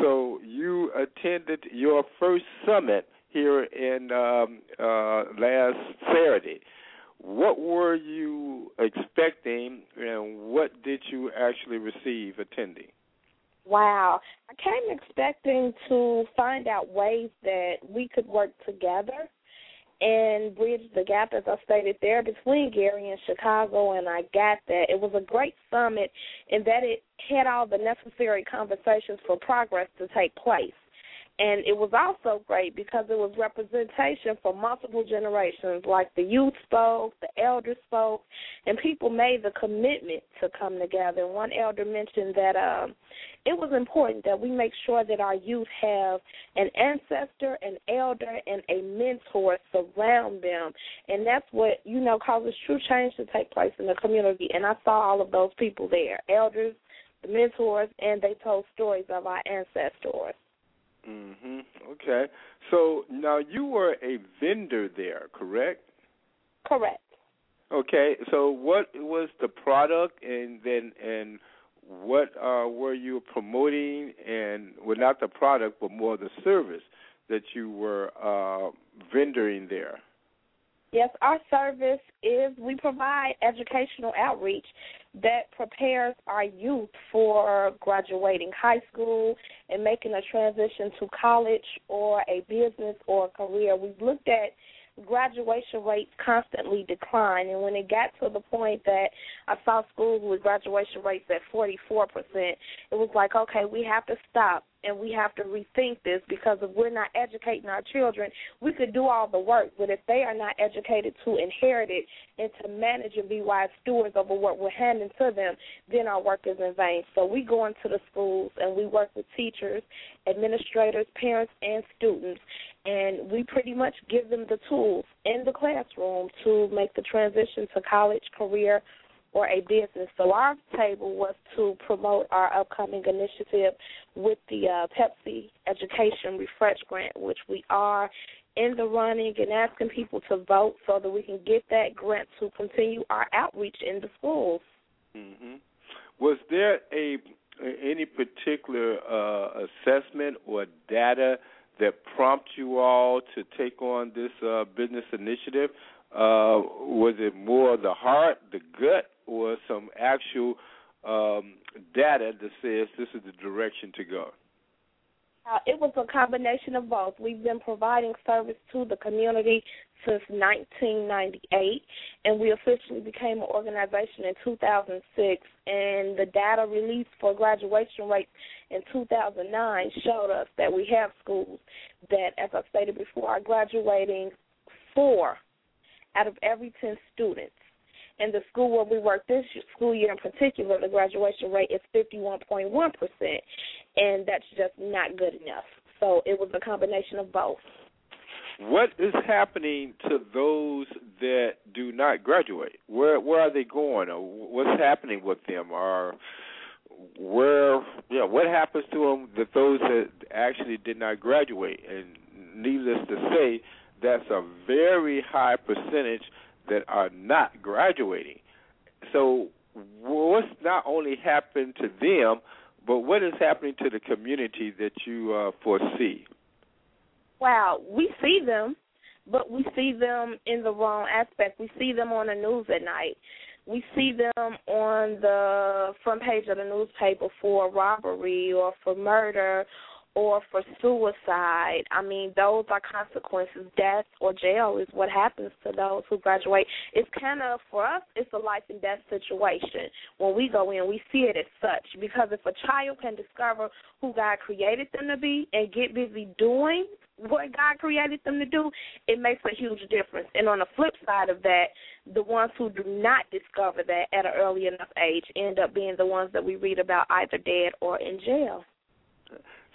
Speaker 1: So, you attended your first summit here in um, uh, last Saturday. What were you expecting, and what did you actually receive attending?
Speaker 10: Wow. I came expecting to find out ways that we could work together and bridge the gap, as I stated there, between Gary and Chicago. And I got that. It was a great summit in that it had all the necessary conversations for progress to take place. And it was also great because it was representation for multiple generations, like the youth spoke, the elders spoke, and people made the commitment to come together. One elder mentioned that um, it was important that we make sure that our youth have an ancestor, an elder, and a mentor surround them. And that's what, you know, causes true change to take place in the community. And I saw all of those people there elders, the mentors, and they told stories of our ancestors.
Speaker 1: Mhm. Okay. So now you were a vendor there, correct?
Speaker 10: Correct.
Speaker 1: Okay. So what was the product, and then and what uh, were you promoting? And well, not the product, but more the service that you were uh, vendoring there.
Speaker 10: Yes, our service is we provide educational outreach that prepares our youth for graduating high school and making a transition to college or a business or a career. We've looked at graduation rates constantly decline and when it got to the point that I saw schools with graduation rates at 44%, it was like, okay, we have to stop and we have to rethink this because if we're not educating our children, we could do all the work, but if they are not educated to inherit it and to manage and be wise stewards over what we're handing to them, then our work is in vain. So we go into the schools and we work with teachers, administrators, parents, and students, and we pretty much give them the tools in the classroom to make the transition to college, career, or a business. So our table was to promote our upcoming initiative with the uh, Pepsi Education Refresh Grant, which we are in the running and asking people to vote so that we can get that grant to continue our outreach in the schools.
Speaker 1: Mm-hmm. Was there a any particular uh, assessment or data that prompt you all to take on this uh, business initiative? Uh, was it more the heart, the gut, or some actual um, data that says this is the direction to go?
Speaker 10: Uh, it was a combination of both. We've been providing service to the community since 1998, and we officially became an organization in 2006. And the data released for graduation rates in 2009 showed us that we have schools that, as I stated before, are graduating four out of every 10 students. And the school where we work this school year in particular, the graduation rate is 51.1%, and that's just not good enough. So it was a combination of both.
Speaker 1: What is happening to those that do not graduate? Where where are they going? Or what's happening with them? Or where yeah, what happens to them that those that actually did not graduate? And needless to say, that's a very high percentage that are not graduating. So, what's not only happened to them, but what is happening to the community that you uh, foresee?
Speaker 10: Wow, we see them. but we see them in the wrong aspect. We see them on the news at night. We see them on the front page of the newspaper for robbery or for murder or for suicide. I mean, those are consequences. Death or jail is what happens to those who graduate. It's kind of, for us, it's a life and death situation. When we go in, we see it as such. Because if a child can discover who God created them to be and get busy doing what God created them to do, it makes a huge difference. And on the flip side of that, the ones who do not discover that at an early enough age end up being the ones that we read about either dead or in jail.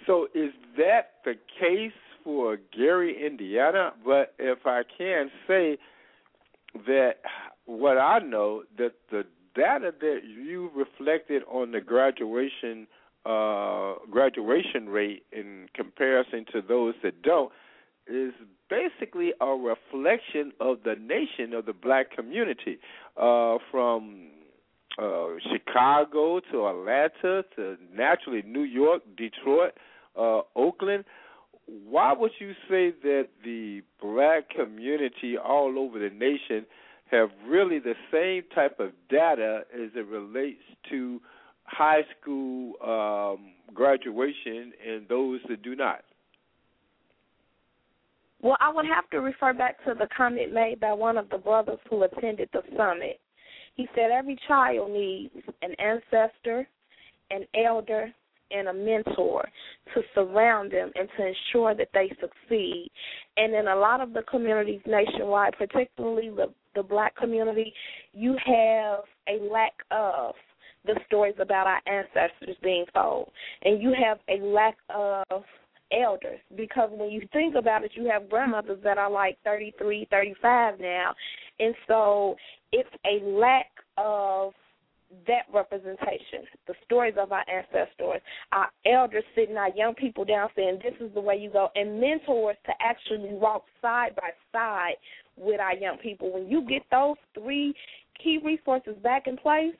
Speaker 1: So is that the case for Gary, Indiana? But if I can say that what I know that the data that you reflected on the graduation uh, graduation rate in comparison to those that don't is basically a reflection of the nation of the black community uh, from uh, Chicago to Atlanta to naturally New York, Detroit, uh, Oakland. Why would you say that the black community all over the nation have really the same type of data as it relates to high school um, graduation and those that do not?
Speaker 10: Well, I would have to refer back to the comment made by one of the brothers who attended the summit. He said every child needs an ancestor, an elder, and a mentor to surround them and to ensure that they succeed. And in a lot of the communities nationwide, particularly the the black community, you have a lack of the stories about our ancestors being told. And you have a lack of elders because when you think about it, you have grandmothers that are like 33, 35 now. And so it's a lack of that representation, the stories of our ancestors, our elders sitting our young people down saying, This is the way you go, and mentors to actually walk side by side with our young people. When you get those three key resources back in place,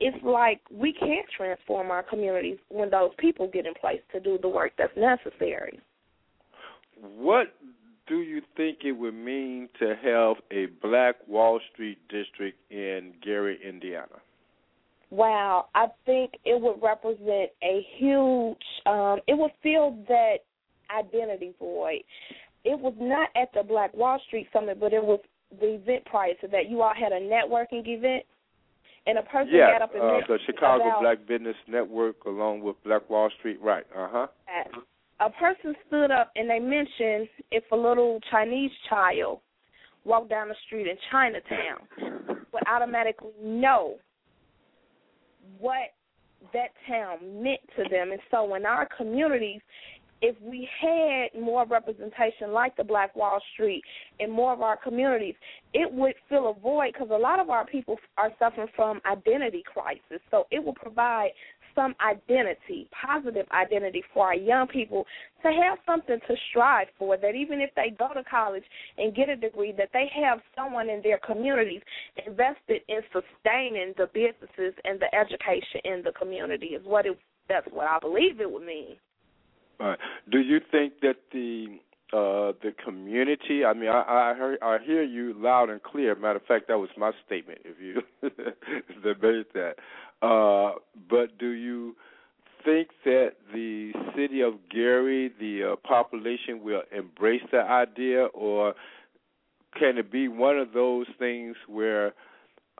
Speaker 10: it's like we can't transform our communities when those people get in place to do the work that's necessary.
Speaker 1: What do you think it would mean to have a black Wall Street district in Gary, Indiana?
Speaker 10: Wow, I think it would represent a huge um it would fill that identity void. It was not at the Black Wall Street Summit, but it was the event prior to that. You all had a networking event and a person
Speaker 1: yeah,
Speaker 10: got up and
Speaker 1: uh, the Chicago
Speaker 10: about,
Speaker 1: Black Business Network, along with Black Wall Street, right? Uh huh.
Speaker 10: A person stood up and they mentioned if a little Chinese child walked down the street in Chinatown, would automatically know what that town meant to them. And so in our communities, if we had more representation like the Black Wall Street in more of our communities, it would fill a void because a lot of our people are suffering from identity crisis. So it will provide some identity, positive identity for our young people to have something to strive for. That even if they go to college and get a degree, that they have someone in their communities invested in sustaining the businesses and the education in the community. Is what it. That's what I believe it would mean.
Speaker 1: Right. Do you think that the uh, the community. I mean, I I, heard, I hear you loud and clear. Matter of fact, that was my statement. If you debate that, uh, but do you think that the city of Gary, the uh, population, will embrace the idea, or can it be one of those things where,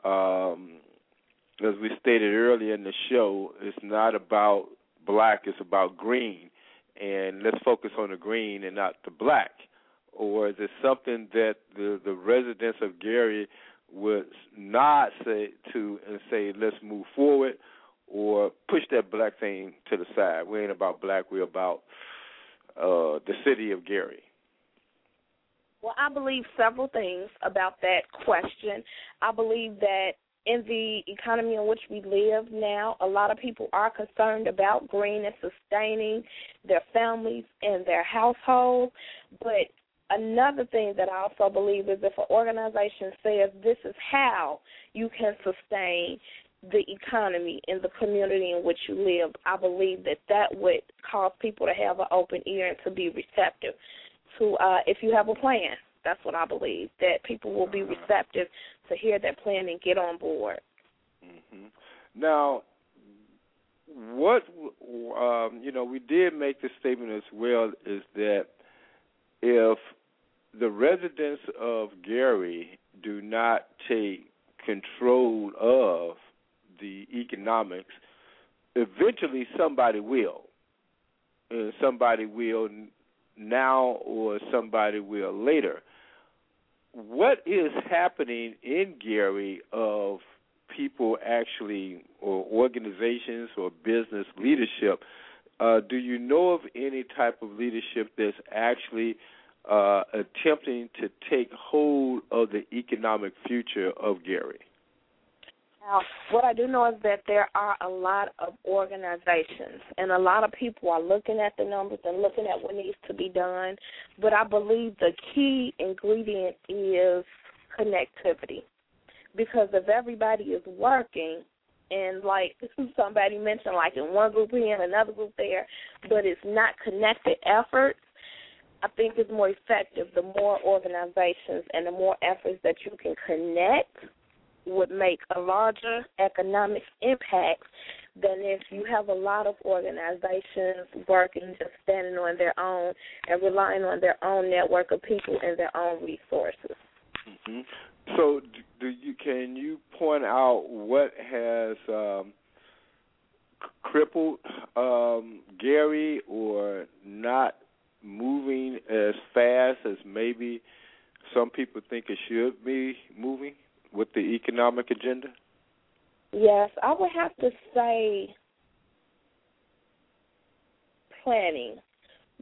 Speaker 1: um, as we stated earlier in the show, it's not about black; it's about green and let's focus on the green and not the black? Or is it something that the the residents of Gary would not say to and say let's move forward, or push that black thing to the side? We ain't about black. We're about uh, the city of Gary.
Speaker 10: Well, I believe several things about that question. I believe that in the economy in which we live now, a lot of people are concerned about green and sustaining their families and their households. But another thing that I also believe is if an organization says this is how you can sustain the economy in the community in which you live, I believe that that would cause people to have an open ear and to be receptive to uh, if you have a plan That's what I believe. That people will be receptive to hear that plan and get on board.
Speaker 1: Mm-hmm. Now, what um, you know, we did make the statement as well is that if the residents of Gary do not take control of the economics, eventually somebody will. And somebody will now or somebody will later. What is happening in Gary of people actually, or organizations or business leadership? Uh, do you know of any type of leadership that's actually uh, attempting to take hold of the economic future of Gary?
Speaker 10: Now, what I do know is that there are a lot of organizations, and a lot of people are looking at the numbers and looking at what needs to be done. But I believe the key ingredient is connectivity. Because if everybody is working, and like somebody mentioned, like in one group here and another group there, but it's not connected efforts, I think it's more effective the more organizations and the more efforts that you can connect would make a larger economic impact than if you have a lot of organizations working just standing on their own and relying on their own network of people and their own resources.
Speaker 1: Mm-hmm. So, do you can you point out what has um, crippled um, Gary or not moving as fast as maybe some people think it should be moving? with the economic agenda?
Speaker 10: Yes, I would have to say planning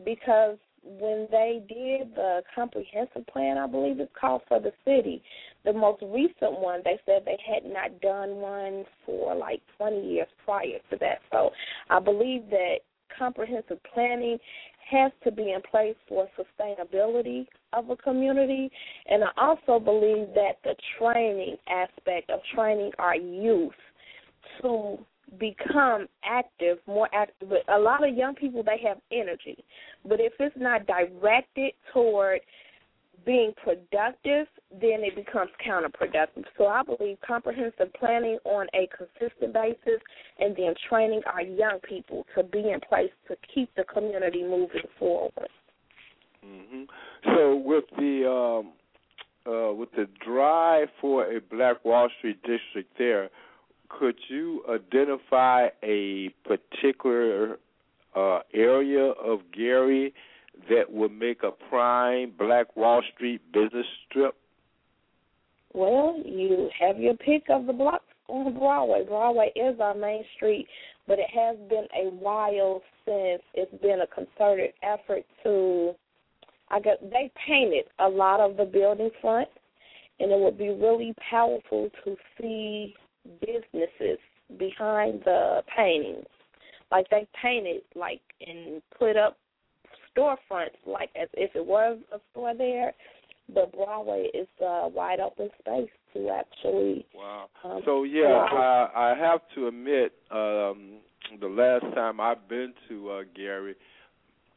Speaker 10: because when they did the comprehensive plan, I believe it's called for the city, the most recent one, they said they had not done one for like 20 years prior to that. So I believe that comprehensive planning has to be in place for sustainability of a community. And I also believe that the training aspect of training our youth to become active, more active. A lot of young people, they have energy. But if it's not directed toward being productive, then it becomes counterproductive. So I believe comprehensive planning on a consistent basis and then training our young people to be in place to keep the community moving forward.
Speaker 1: Mm-hmm. So with the um, uh, with the drive for a Black Wall Street district there, could you identify a particular uh, area of Gary that would make a prime Black Wall Street business strip?
Speaker 10: Well, you have your pick of the blocks on Broadway. Broadway is our main street, but it has been a while since it's been a concerted effort to. I got they painted a lot of the building front, and it would be really powerful to see businesses behind the paintings. Like they painted like and put up storefronts like as if it was a store there, but Broadway is a wide open space to actually.
Speaker 1: Wow. Um, so yeah, I, I have to admit, um, the last time I've been to uh, Gary,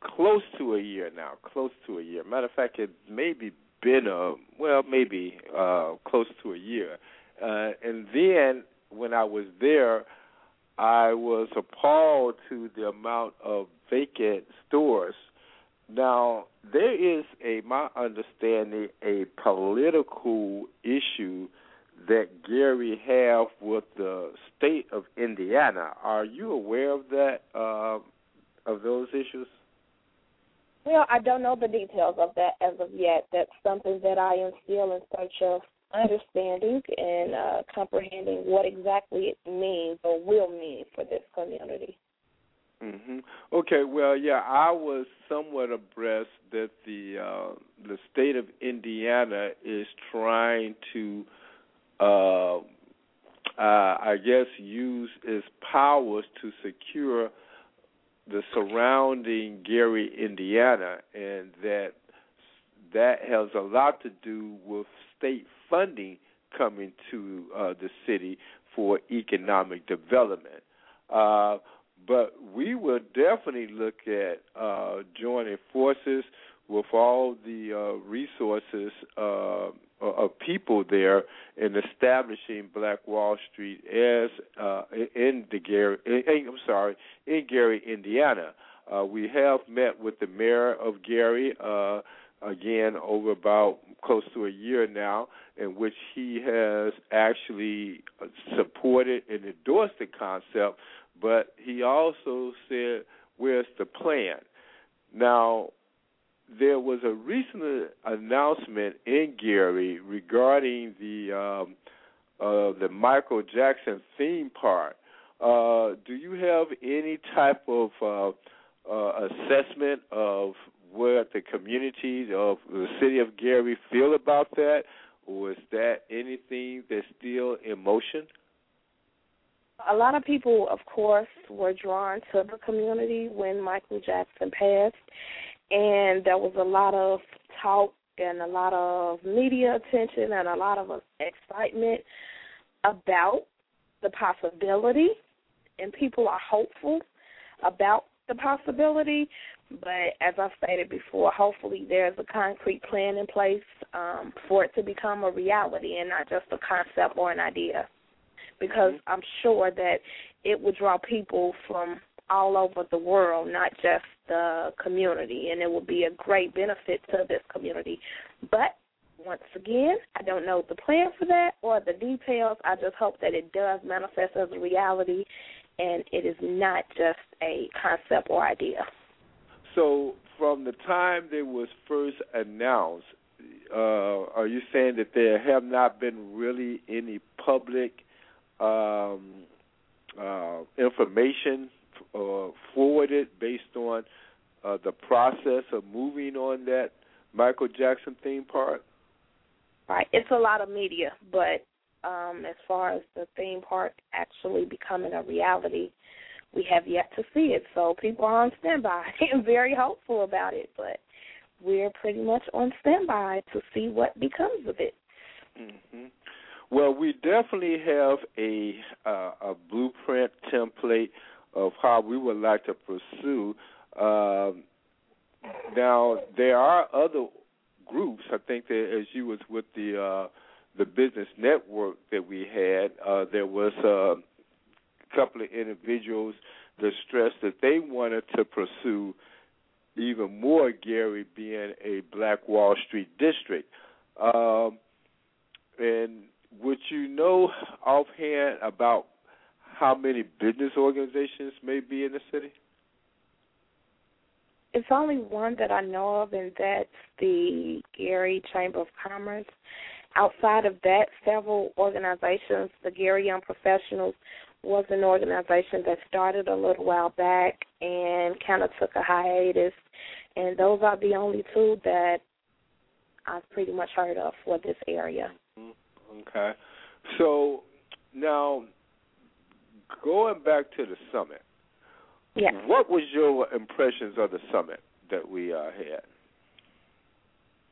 Speaker 1: close to a year now, close to a year. Matter of fact, it maybe been a well, maybe uh, close to a year, uh, and then when I was there. I was appalled to the amount of vacant stores now, there is a my understanding a political issue that Gary have with the state of Indiana. Are you aware of that uh, of those issues?
Speaker 10: Well, I don't know the details of that as of yet. That's something that I am still in search of understanding and uh, comprehending what exactly it means or will mean for this community.
Speaker 1: Mhm. Okay. Well, yeah, I was somewhat abreast that the uh, the state of Indiana is trying to, uh, uh, I guess, use its powers to secure the surrounding Gary, Indiana, and that that has a lot to do with state funding coming to uh, the city for economic development. Uh, but we will definitely look at uh, joining forces with all the uh, resources uh, of people there in establishing Black Wall Street as uh, in the Gary. In, I'm sorry, in Gary, Indiana. Uh, we have met with the mayor of Gary uh, again over about close to a year now, in which he has actually supported and endorsed the concept, but he also said, "Where's the plan?" Now, there was a recent announcement in Gary regarding the um, uh, the Michael Jackson theme park. Uh, do you have any type of uh, uh, assessment of what the community of the city of Gary feel about that, or is that anything that's still in motion?
Speaker 10: A lot of people, of course, were drawn to the community when Michael Jackson passed, and there was a lot of talk and a lot of media attention and a lot of excitement about the possibility, and people are hopeful about the possibility. But as I stated before, hopefully there's a concrete plan in place um, for it to become a reality and not just a concept or an idea. Because mm-hmm. I'm sure that it would draw people from all over the world, not just the community, and it will be a great benefit to this community. But once again, I don't know the plan for that or the details. I just hope that it does manifest as a reality and it is not just a concept or idea.
Speaker 1: So, from the time it was first announced, uh, are you saying that there have not been really any public um, uh, information uh, forwarded based on uh, the process of moving on that Michael Jackson theme park?
Speaker 10: Right. It's a lot of media, but um, as far as the theme park actually becoming a reality, we have yet to see it. So people are on standby and very hopeful about it, but we're pretty much on standby to see what becomes of it.
Speaker 1: Mm-hmm. Well, we definitely have a uh, a blueprint template of how we would like to pursue. Um, now, there are other groups. I think that as you was with the uh, the business network that we had, uh, there was a couple of individuals that stressed that they wanted to pursue even more Gary being a Black Wall Street district. Um, and would you know offhand about how many business organizations may be in the city?
Speaker 10: It's only one that I know of, and that's the Gary Chamber of Commerce. Outside of that, several organizations, the Gary Young Professionals was an organization that started a little while back and kind of took a hiatus. And those are the only two that I've pretty much heard of for this area.
Speaker 1: Mm-hmm. Okay. So now, going back to the summit,
Speaker 10: yes.
Speaker 1: what was your impressions of the summit that we uh, had?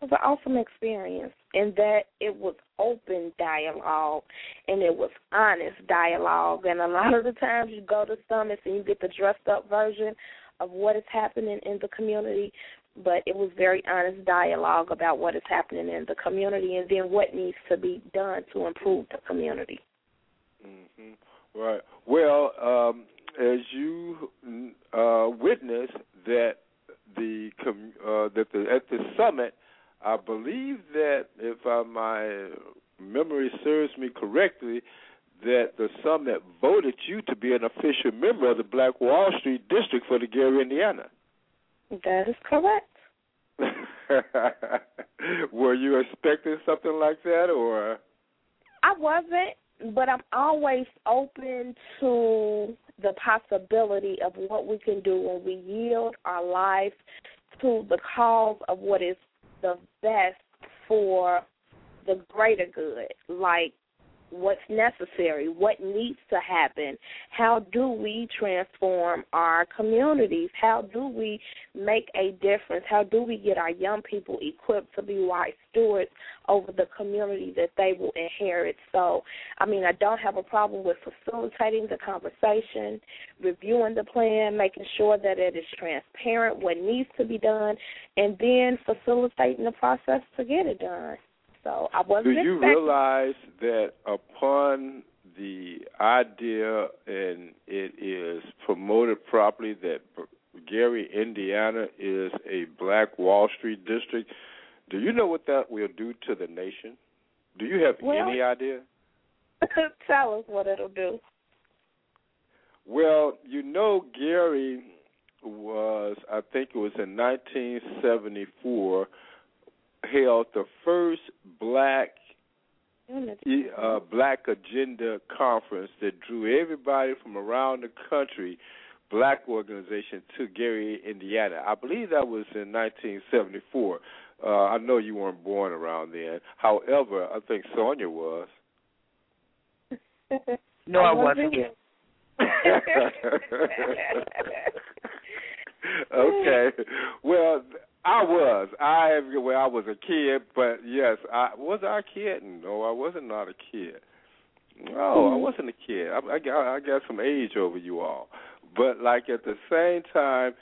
Speaker 10: It was an awesome experience in that it was open dialogue and it was honest dialogue. And a lot of the times you go to summits and you get the dressed up version of what is happening in the community, but it was very honest dialogue about what is happening in the community and then what needs to be done to improve the community.
Speaker 1: Mm-hmm. Right. Well, um, as you uh, witnessed that the com- uh, that the at the summit I believe that if uh, my memory serves me correctly, that the summit voted you to be an official member of the Black Wall Street District for the Gary, Indiana.
Speaker 10: That is correct.
Speaker 1: Were you expecting something like that, or?
Speaker 10: I wasn't, but I'm always open to the possibility of what we can do when we yield our life to the cause of what is the best for the greater good. Like what's necessary, what needs to happen. How do we transform our communities? How do we make a difference? How do we get our young people equipped to be wise stewards over the community that they will inherit? So, I mean, I don't have a problem with facilitating the conversation, reviewing the plan, making sure that it is transparent, what needs to be done, and then facilitating the process to get it done. So I wasn't.
Speaker 1: Do you
Speaker 10: expecting-
Speaker 1: realize that upon the idea and it is promoted properly that Gary, Indiana is a black Wall Street district? Do you know what that will do to the nation? Do you have
Speaker 10: Well-
Speaker 1: any idea?
Speaker 10: Tell us what it'll do.
Speaker 1: Well, you know, Gary was, I think it was in 1974, held the first black uh, Black Agenda Conference that drew everybody from around the country, black organization, to Gary, Indiana. I believe that was in 1974. Uh, I know you weren't born around then. However, I think Sonja was.
Speaker 4: No, I
Speaker 10: wasn't
Speaker 4: wasn't.
Speaker 1: okay. Well, I was. I well, I was a kid, but yes, I was I a kid. No, I wasn't not a kid. No, I wasn't a kid. I, I got I got some age over you all, but like at the same time,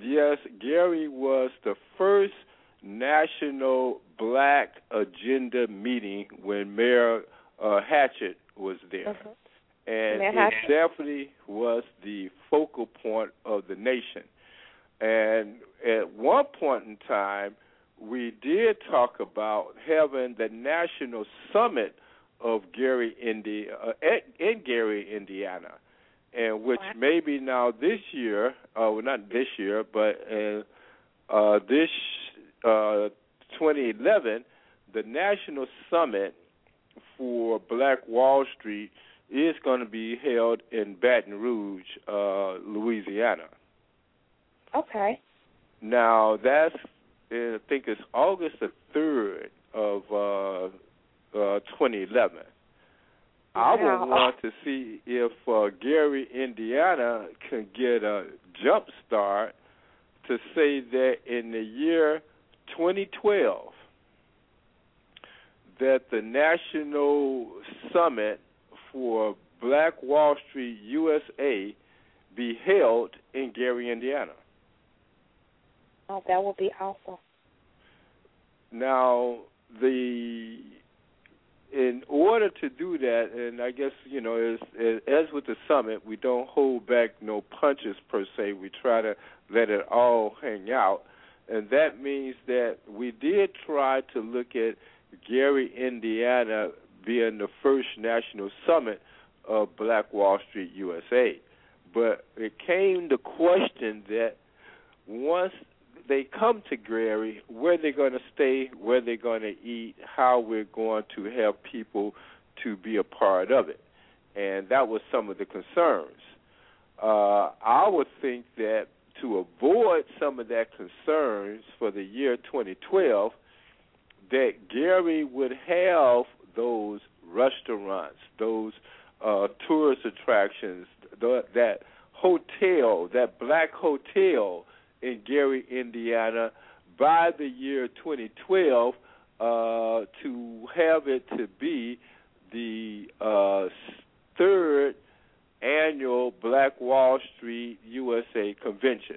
Speaker 1: yes, Gary was the first national Black Agenda meeting when Mayor uh, Hatcher was there.
Speaker 10: Mhm.
Speaker 1: And
Speaker 10: Mayor
Speaker 1: it
Speaker 10: Hatcher.
Speaker 1: definitely was the focal point of the nation. And at one point in time, we did talk about having the national summit of Gary, Indi- uh, in Gary, Indiana, and which
Speaker 10: Wow.
Speaker 1: maybe now this year, uh, well, not this year, but in uh, this uh, 2011, the national summit for Black Wall Street is going to be held in Baton Rouge, uh, Louisiana.
Speaker 10: Okay.
Speaker 1: Now that's uh, I think it's August the third of uh, uh, 2011. I would want to see if uh, Gary, Indiana, can get a jump start to say that in the year 2012 that the national summit for Black Wall Street USA be held in Gary, Indiana.
Speaker 10: Oh, that would be awesome.
Speaker 1: Now, the in order to do that, and I guess you know, as as with the summit, we don't hold back no punches per se. We try to let it all hang out, and that means that we did try to look at Gary, Indiana, being the first national summit of Black Wall Street USA, but it came to question that once they come to Gary, where they're going to stay, where they're going to eat, how we're going to help people to be a part of it. And that was some of the concerns. Uh, I would think that to avoid some of that concerns for the year 2012, that Gary would have those restaurants, those uh, tourist attractions, the, that hotel, that black hotel in Gary, Indiana, by the year 2012 uh, to have it to be the uh, third annual Black Wall Street USA convention.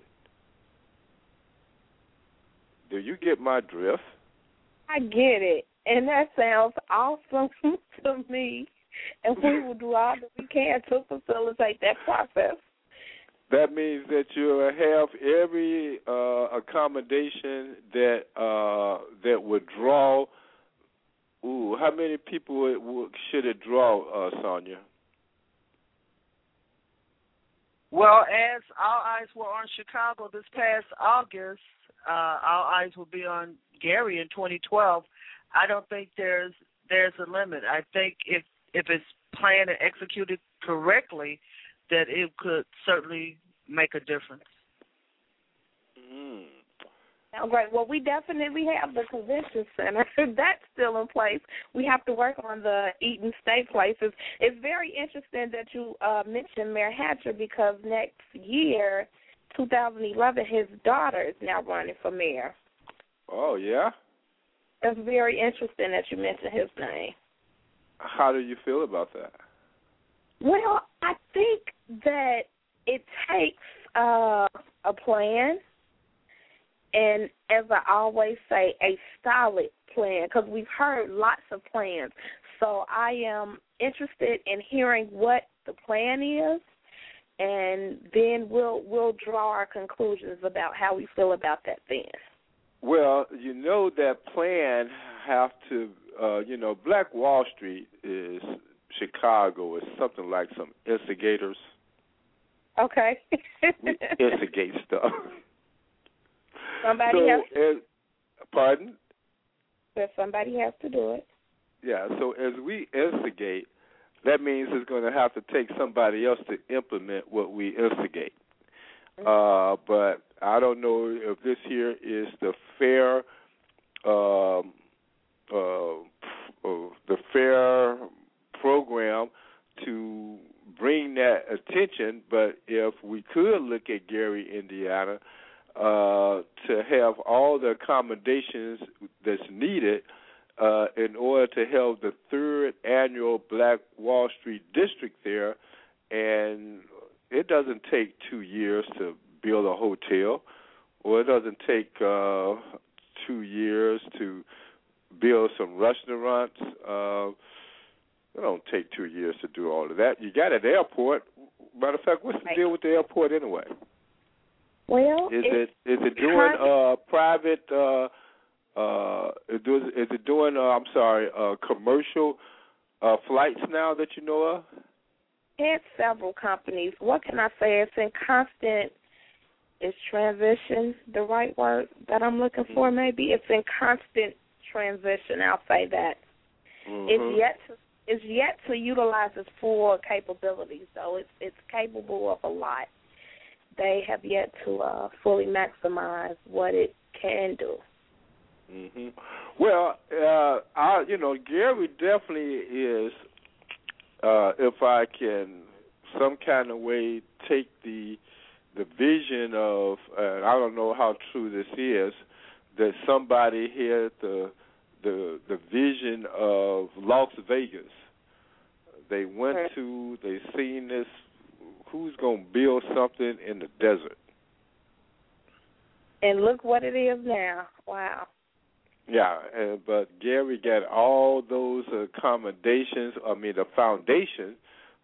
Speaker 1: Do you get my drift?
Speaker 10: I get it, and that sounds awesome to me. And we will do all that we can to facilitate that process.
Speaker 1: That means that you'll have every uh, accommodation that uh, that would draw. Ooh, how many people should it draw, uh, Sonja?
Speaker 4: Well, as all eyes were on Chicago this past August, uh, all eyes will be on Gary in 2012. I don't think there's there's a limit. I think if if it's planned and executed correctly, that it could certainly make a difference.
Speaker 1: Mm.
Speaker 10: Oh, great. Well, we definitely have the convention center. That's still in place. We have to work on the Eaton State places. It's very interesting that you uh, mentioned Mayor Hatcher because next year, 2011, his daughter is now running for mayor.
Speaker 1: Oh yeah.
Speaker 10: It's very interesting that you mentioned his name.
Speaker 1: How do you feel about that?
Speaker 10: Well, I think that it takes uh, a plan, and as I always say, a solid plan because we've heard lots of plans. So I am interested in hearing what the plan is, and then we'll we'll draw our conclusions about how we feel about that then.
Speaker 1: Well, you know that plan have to, uh, you know, Black Wall Street is Chicago is something like some instigators.
Speaker 10: Okay.
Speaker 1: we instigate stuff.
Speaker 10: Somebody
Speaker 1: so,
Speaker 10: has to.
Speaker 1: As, pardon?
Speaker 10: But somebody has to do it.
Speaker 1: Yeah. So as we instigate, that means it's going to have to take somebody else to implement what we instigate. Uh, but I don't know if this here is the fair, um, uh, uh, the fair program to bring that attention. But if we could look at Gary, Indiana, uh, to have all the accommodations that's needed uh, in order to have the third annual Black Wall Street District there, and it doesn't take two years to build a hotel, or it doesn't take uh, two years to build some restaurants. Uh, it don't take two years to do all of that. You got an airport. Matter of fact, what's the deal with the airport anyway?
Speaker 10: Well,
Speaker 1: is it is it doing uh private uh uh is it doing uh, I'm sorry uh commercial uh flights now that you know of?
Speaker 10: It's several companies. What can I say? It's in constant is transition the right word that I'm looking
Speaker 1: Mm-hmm.
Speaker 10: for maybe? It's in constant transition, I'll say that.
Speaker 1: Mm-hmm.
Speaker 10: It's yet to it's yet to utilize its full capabilities though. It's it's capable of a lot. They have yet to uh fully maximize what it can do.
Speaker 1: Mhm. Well, uh I you know, Gary definitely is uh if I can some kind of way take the the vision of uh, I don't know how true this is that somebody had the the the vision of Las Vegas. They went to they seen this who's going to build something in the desert.
Speaker 10: And look what it is now. Wow.
Speaker 1: Yeah, uh, but Gary got all those accommodations. I mean, the foundation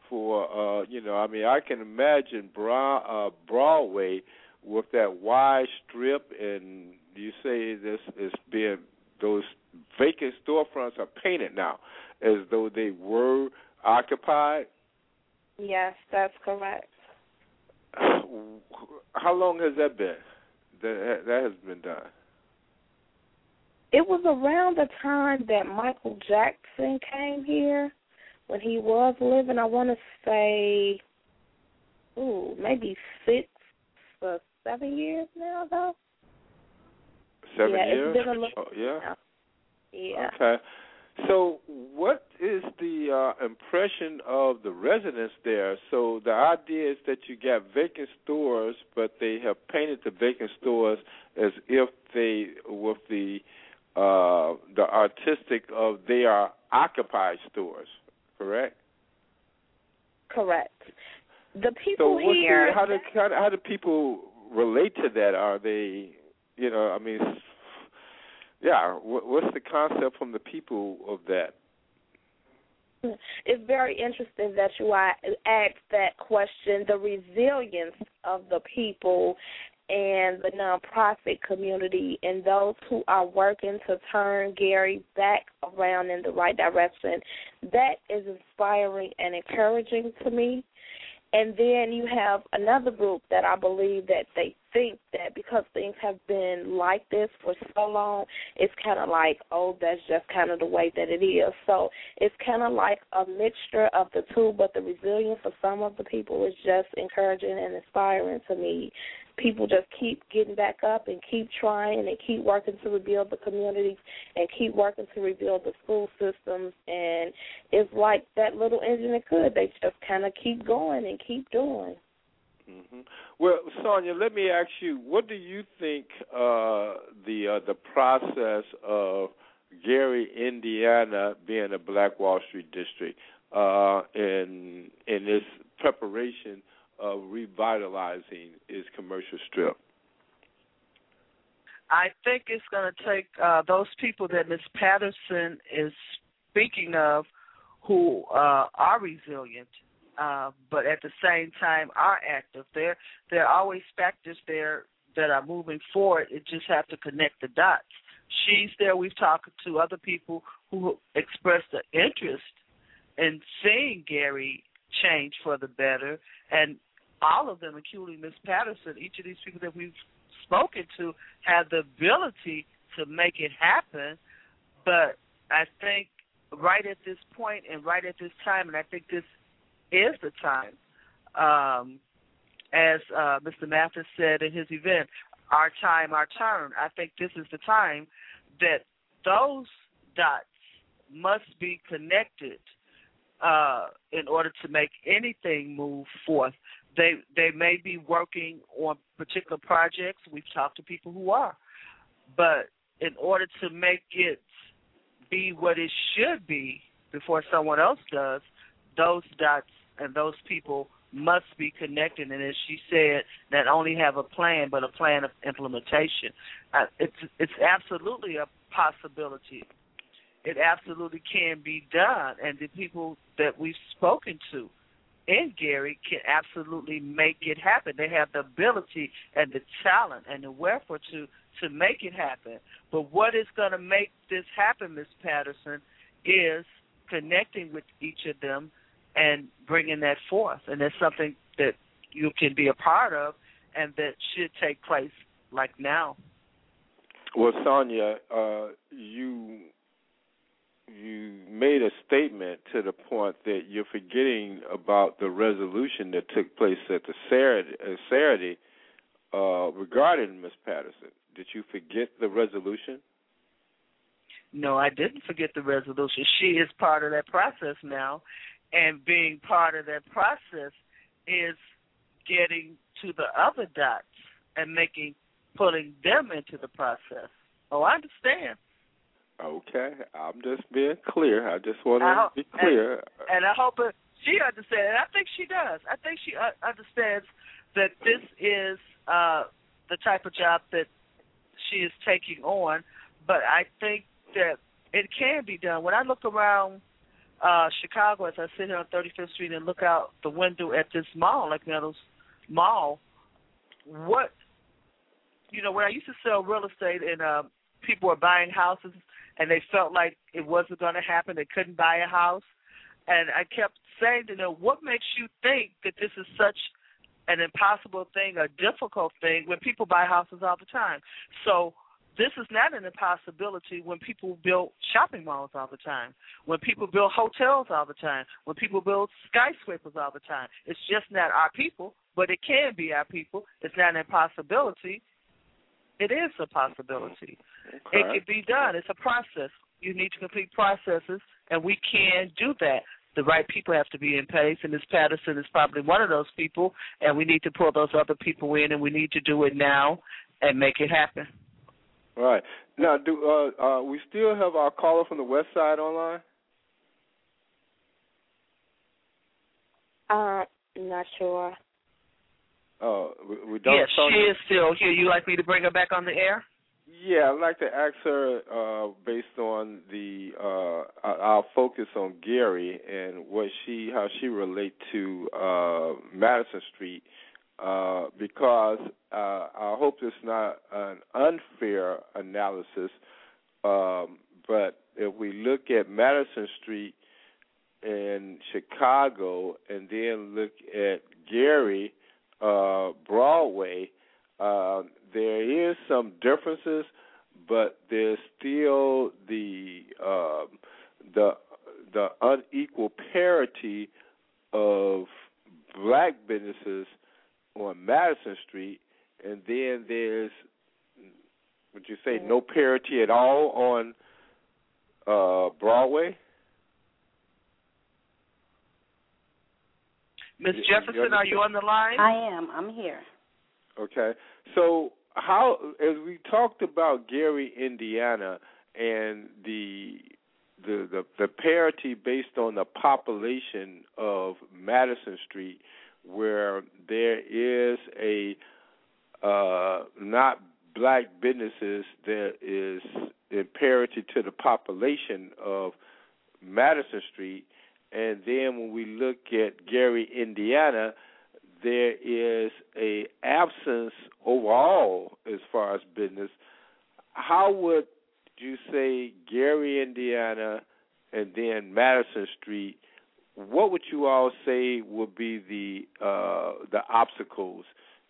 Speaker 1: for uh, you know. I mean, I can imagine Bra- uh, Broadway with that wide strip, and you say this is being those vacant storefronts are painted now as though they were occupied.
Speaker 10: Yes, that's correct.
Speaker 1: How long has that been? That that has been done.
Speaker 10: It was around the time that Michael Jackson came here when he was living. I want to say, ooh, maybe six or seven years now, though.
Speaker 1: Seven
Speaker 10: yeah,
Speaker 1: years.
Speaker 10: It's been a little,
Speaker 1: oh, yeah.
Speaker 10: now. Yeah.
Speaker 1: Okay. So, what is the uh, impression of the residents there? So, the idea is that you got vacant stores, but they have painted the vacant stores as if they, with the uh, the artistic of they are occupied stores. Correct.
Speaker 10: Correct. The people
Speaker 1: what's
Speaker 10: here.
Speaker 1: the, how do how, do- how do people relate to that? Are they, you know, I mean, yeah. What, what's the concept from the people of that?
Speaker 10: It's very interesting that you asked that question. The resilience of the people and the nonprofit community and those who are working to turn Gary back around in the right direction. That is inspiring and encouraging to me. And then you have another group that I believe that they think that because things have been like this for so long, it's kind of like, oh, that's just kind of the way that it is. So it's kind of like a mixture of the two, but the resilience of some of the people is just encouraging and inspiring to me. People just keep getting back up and keep trying and keep working to rebuild the communities and keep working to rebuild the school systems. And it's like that little engine that could. They just kind of keep going and keep doing.
Speaker 1: Mm-hmm. Well, Sonja, let me ask you: What do you think uh, the uh, the process of Gary, Indiana, being a Black Wall Street district, uh, in in this preparation of revitalizing its commercial strip?
Speaker 4: I think it's going to take uh, those people that Ms. Patterson is speaking of, who uh, are resilient uh, but at the same time are active. There there are always factors there that are moving forward. It just have to connect the dots. She's there. We've talked to other people who expressed an interest in seeing Gary change for the better, and all of them, including Miss Patterson, each of these people that we've spoken to, have the ability to make it happen. But I think right at this point and right at this time, and I think this is the time. Um, as uh, Mr. Mathis said in his event, our time, our turn. I think this is the time that those dots must be connected uh, in order to make anything move forth. They they may be working on particular projects. We've talked to people who are, but in order to make it be what it should be before someone else does, those dots and those people must be connected and as she said not only have a plan but a plan of implementation uh, it's it's absolutely a possibility it absolutely can be done and the people that we've spoken to in Gary can absolutely make it happen. They have the ability and the talent and the wherefore to to make it happen. But what is going to make this happen, Miss Patterson, is connecting with each of them and bringing that forth. And it's something that you can be a part of and that should take place like now.
Speaker 1: Well, Sonja, uh, you you made a statement to the point that you're forgetting about the resolution that took place at the Saturday, uh, Saturday uh, regarding Miss Patterson. Did you forget the resolution?
Speaker 4: No, I didn't forget the resolution. She is part of that process now, and being part of that process is getting to the other dots and making putting them into the process. Oh, I understand.
Speaker 1: Okay, I'm just being clear. I just want to be clear.
Speaker 4: And, and I hope it, she understands. And I think she does. I think she uh, understands that this is uh the type of job that she is taking on. But I think that it can be done. When I look around uh Chicago as I sit here on 35th Street and look out the window at this mall, Lake Meadows Mall, what you know, when I used to sell real estate and uh people were buying houses and they felt like it wasn't going to happen, they couldn't buy a house, and I kept saying to them, "What makes you think that this is such an impossible thing, a difficult thing when people buy houses all the time?" So this is not an impossibility when people build shopping malls all the time, when people build hotels all the time, when people build skyscrapers all the time. It's just not our people, but it can be our people. It's not an impossibility. It is a possibility.
Speaker 1: Okay.
Speaker 4: It can be done. It's a process. You need to complete processes, and we can do that. The right people have to be in place, and Ms. Patterson is probably one of those people, and we need to pull those other people in, and we need to do it now and make it happen.
Speaker 1: Right. Now, do uh, uh, we still have our caller from the west side online?
Speaker 10: Uh, not sure.
Speaker 1: Oh, we, we don't.
Speaker 4: Yes, she is still here. You like me to bring her back on the air?
Speaker 1: Yeah, I'd like to ask her uh, based on the uh, our focus on Gary and what she how she relate to uh, Madison Street uh, because uh, I hope it's not an unfair analysis. Um, but if we look at Madison Street in Chicago and then look at Gary uh, Broadway, uh, there is some differences, but there's still the uh, the the unequal parity of black businesses on Madison Street, and then there's would you say no parity at all on uh, Broadway?
Speaker 4: Miss Jefferson, are you on the line?
Speaker 5: I am. I'm here.
Speaker 1: Okay. So how as we talked about Gary, Indiana and the the the, the parity based on the population of Madison Street where there is a uh not black businesses that is parity to the population of Madison Street and then when we look at Gary, Indiana, there is a absence overall as far as business. How would you say Gary, Indiana, and then Madison Street? What would you all say would be the uh, the obstacles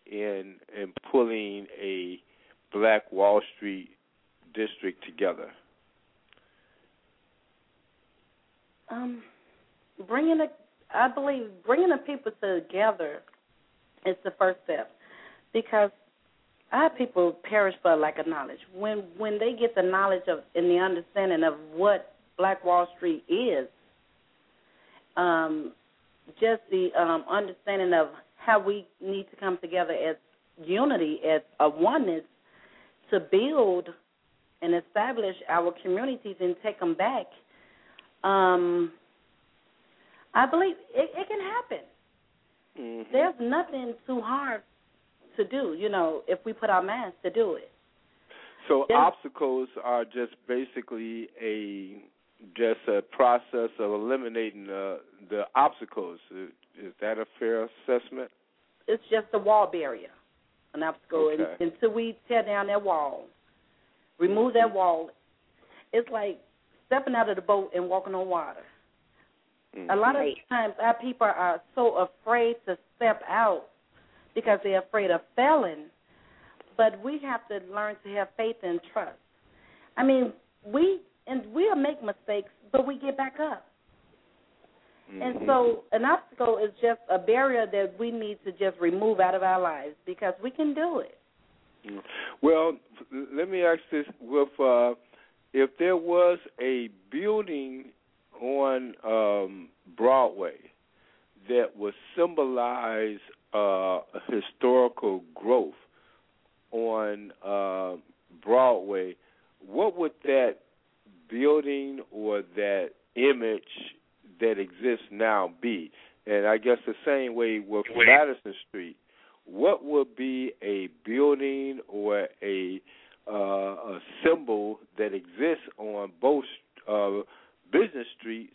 Speaker 1: in in pulling a Black Wall Street district together?
Speaker 5: Um, bringing the, I believe bringing the people together is the first step, because our people perish for lack of knowledge. When when they get the knowledge of and the understanding of what Black Wall Street is, um, just the um, understanding of how we need to come together as unity, as a oneness, to build and establish our communities and take them back. Um, I believe it, it can happen.
Speaker 1: Mm-hmm.
Speaker 5: There's nothing too hard to do, you know, if we put our minds to do it.
Speaker 1: So
Speaker 5: There's-
Speaker 1: obstacles are just basically a just a process of eliminating the the obstacles. Is that a fair assessment?
Speaker 5: It's just a wall barrier, an obstacle.
Speaker 1: Okay.
Speaker 5: And, until we tear down that wall, remove that wall, it's like stepping out of the boat and walking on water. A mm-hmm. lot of times our people are so afraid to step out because they're afraid of failing. But we have to learn to have faith and trust. I mean, we and we'll make mistakes, but we get back up. And so an obstacle is just a barrier that we need to just remove out of our lives because we can do it.
Speaker 1: Well, let me ask this: with uh, if there was a building on um, Broadway that would symbolize uh, historical growth on uh, Broadway, what would that building or that image that exists now be? And I guess the same way with Madison Street, what would be a building or a uh, a symbol that exists on both uh, business streets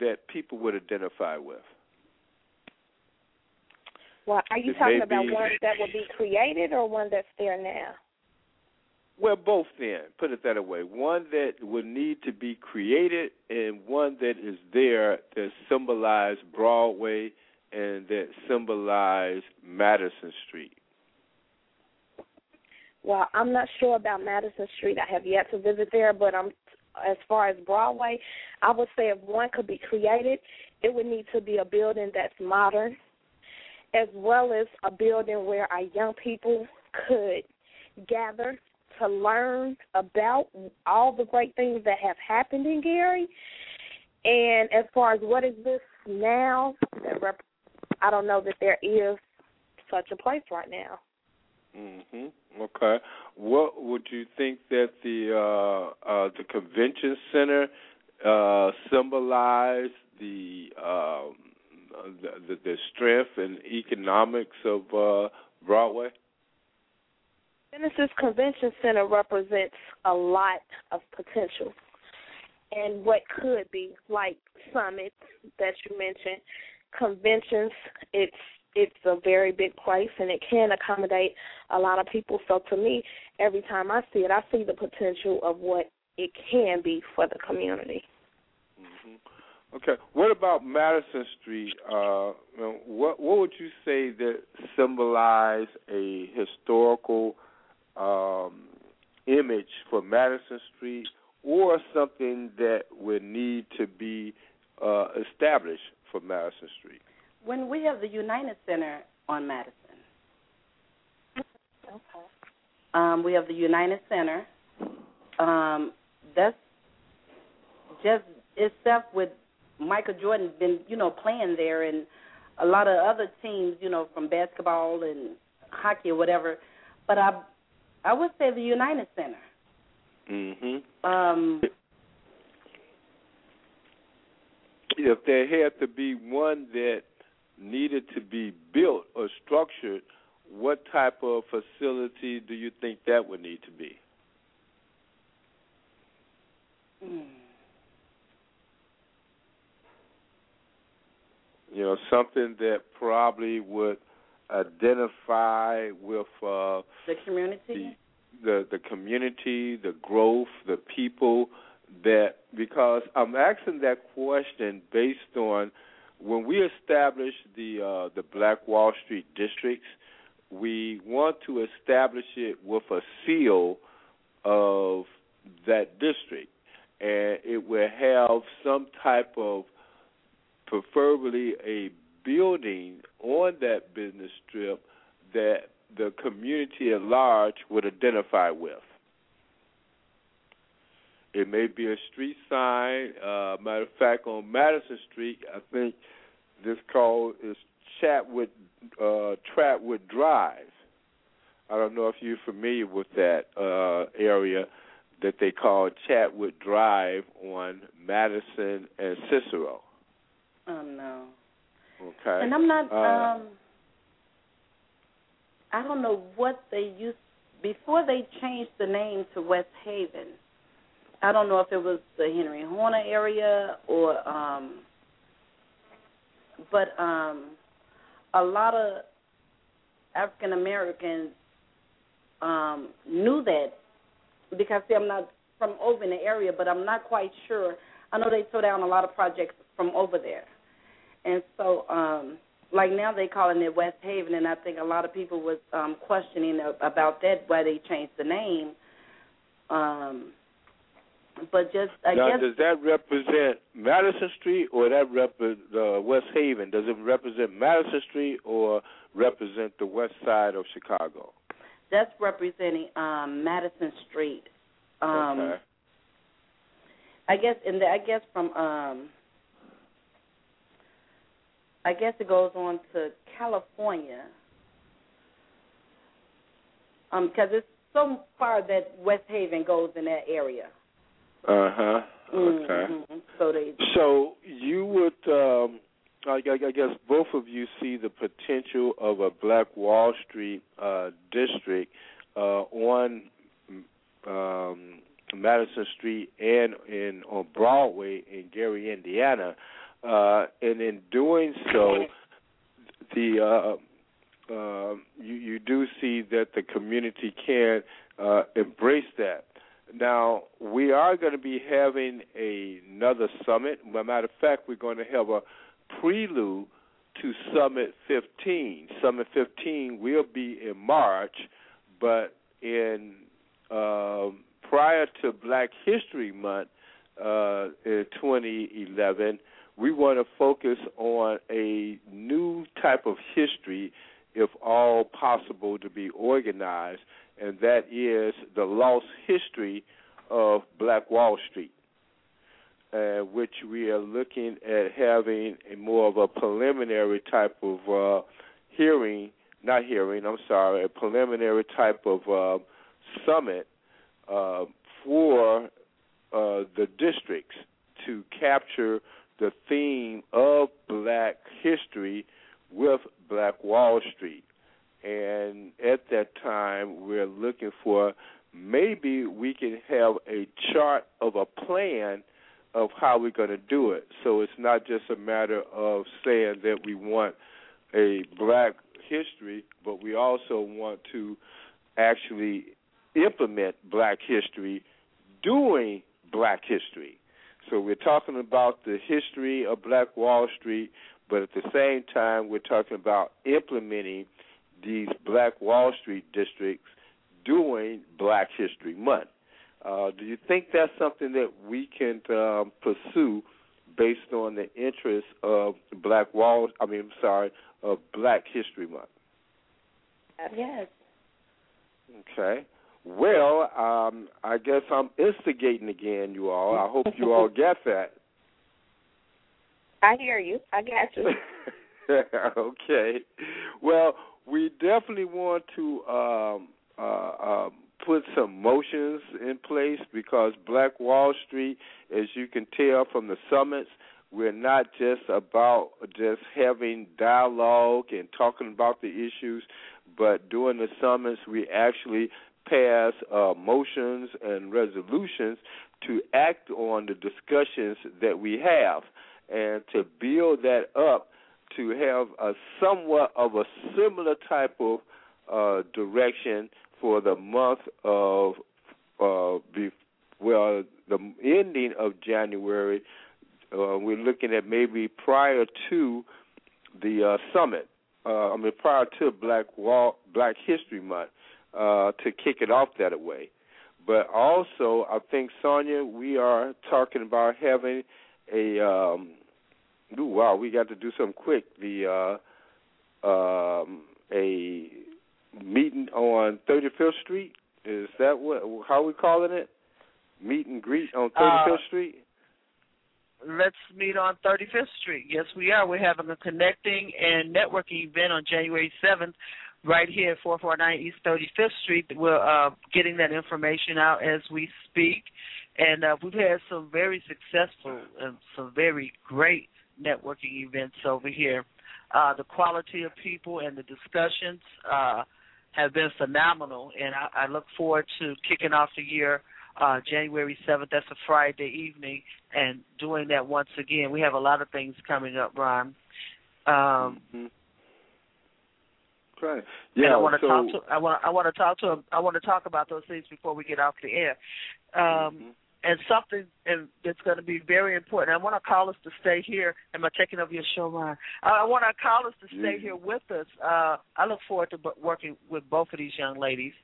Speaker 1: that people would identify with?
Speaker 10: Well, are you
Speaker 1: It
Speaker 10: talking about
Speaker 1: be-
Speaker 10: one that will be created or one that's there now?
Speaker 1: Well, both then, put it that way. One that would need to be created and one that is there that symbolize Broadway and that symbolize Madison Street.
Speaker 10: Well, I'm not sure about Madison Street. I have yet to visit there, but I'm as far as Broadway, I would say if one could be created, it would need to be a building that's modern, as well as a building where our young people could gather to learn about all the great things that have happened in Gary. And as far as what is this now, I don't know that there is such a place right now.
Speaker 1: Mhm. Okay. What would you think that the uh, uh, the convention center uh, symbolize the, um, the the the strength and economics of uh, Broadway?
Speaker 10: Genesis Convention Center represents a lot of potential and what could be like summits that you mentioned, conventions. It's it's a very big place and it can accommodate a lot of people. So to me, every time I see it, I see the potential of what it can be for the community.
Speaker 1: Okay. What about Madison Street? Uh, what what would you say that symbolize a historical um, image for Madison Street, or something that would need to be uh, established for Madison Street?
Speaker 5: When we have the United Center on Madison,
Speaker 10: Okay.
Speaker 5: um, we have the United Center. Um, that's just itself with Michael Jordan been you know playing there and a lot of other teams you know from basketball and hockey or whatever. But I I would say the United Center.
Speaker 1: Mm-hmm.
Speaker 5: Um,
Speaker 1: If there had to be one that needed to be built or structured, what type of facility do you think that would need to be?
Speaker 5: hmm.
Speaker 1: You know, something that probably would identify with uh,
Speaker 5: the community.
Speaker 1: the the community, the growth, the people that because I'm asking that question based on when we established the uh, the Black Wall Street districts, we want to establish it with a seal of that district, and it will have some type of preferably a building on that business strip that the community at large would identify with. It may be a street sign. Uh, matter of fact, on Madison Street, I think this called is Chatwood uh, Trapwood Drive. I don't know if you're familiar with that uh, area that they call Chatwood Drive on Madison and Cicero.
Speaker 5: Oh no.
Speaker 1: Okay.
Speaker 5: And I'm not.
Speaker 1: Uh,
Speaker 5: um I don't know what they used before they changed the name to West Haven. I don't know if it was the Henry Horner area or um but um a lot of African Americans um knew that because see I'm not from over in the area but I'm not quite sure. I know they tore down a lot of projects from over there. And so um like now they calling it West Haven and I think a lot of people was um questioning about that why they changed the name. Um but just I
Speaker 1: now,
Speaker 5: guess
Speaker 1: does that represent Madison Street or that rep uh, West Haven? Does it represent Madison Street or represent the west side of Chicago?
Speaker 5: that's representing um Madison Street. Um
Speaker 1: okay.
Speaker 5: I guess and I guess from um I guess it goes on to California. Um because it's so far that West Haven goes in that area.
Speaker 1: Uh huh. Okay.
Speaker 5: Mhm. So they
Speaker 1: So you would, um, I, I guess, both of you see the potential of a Black Wall Street uh, district uh, on um, Madison Street and in on Broadway in Gary, Indiana, uh, and in doing so, the uh, uh, you, you do see that the community can uh, embrace that. Now we are going to be having a, another summit. As a matter of fact, we're going to have a prelude to Summit 15. Summit 15 will be in March, but in um, prior to Black History Month uh, in 2011, we want to focus on a new type of history, if all possible, to be organized, and that is the lost history of Black Wall Street, uh, which we are looking at having a more of a preliminary type of uh, hearing, not hearing, I'm sorry, a preliminary type of uh, summit uh, for uh, the districts to capture the theme of black history with Black Wall Street. And at that time, we're looking for maybe we can have a chart of a plan of how we're going to do it. So it's not just a matter of saying that we want a black history, but we also want to actually implement black history doing black history. So we're talking about the history of Black Wall Street, but at the same time, we're talking about implementing these Black Wall Street districts during Black History Month. Uh, do you think that's something that we can um, pursue based on the interest of Black Wall? I mean, I'm sorry, of Black History Month.
Speaker 5: Yes.
Speaker 1: Okay. Well, um, I guess I'm instigating again, you all. I hope you all get that.
Speaker 10: I hear you. I got you.
Speaker 1: okay. Well, we definitely want to um, uh, um, put some motions in place because Black Wall Street, as you can tell from the summits, we're not just about just having dialogue and talking about the issues, but during the summits, we actually pass uh, motions and resolutions to act on the discussions that we have and to build that up to have a somewhat of a similar type of uh, direction for the month of uh, be, well the ending of January. Uh, we're looking at maybe prior to the uh, summit. Uh, I mean prior to Black Wall Black History Month uh, to kick it off that way. But also, I think Sonja, we are talking about having a. Um, ooh, wow, we got to do something quick. The uh, um, a meeting on 35th Street. Is that what? How we calling it? Meet and greet on 35th
Speaker 4: Uh,
Speaker 1: Street.
Speaker 4: Let's meet on 35th Street. Yes, we are. We're having a connecting and networking event on January 7th right here at 449 East 35th Street. We're uh, getting that information out as we speak. And uh, we've had some very successful and some very great networking events over here. Uh, the quality of people and the discussions uh, have been phenomenal, and I, I look forward to kicking off the year uh, January 7th. That's a Friday evening, and doing that once again. We have a lot of things coming up, Ron. Um,
Speaker 1: mm-hmm. Right.
Speaker 4: and
Speaker 1: Yeah.
Speaker 4: I want to
Speaker 1: so,
Speaker 4: talk to I want I want to talk to I want to talk about those things before we get off the air. Um,
Speaker 1: Mhm.
Speaker 4: and something and that's going to be very important. I want our callers to stay here. Am I taking over your show, Ron? I, want our callers to stay
Speaker 1: Mhm.
Speaker 4: here with us. Uh, I look forward to working with both of these young ladies.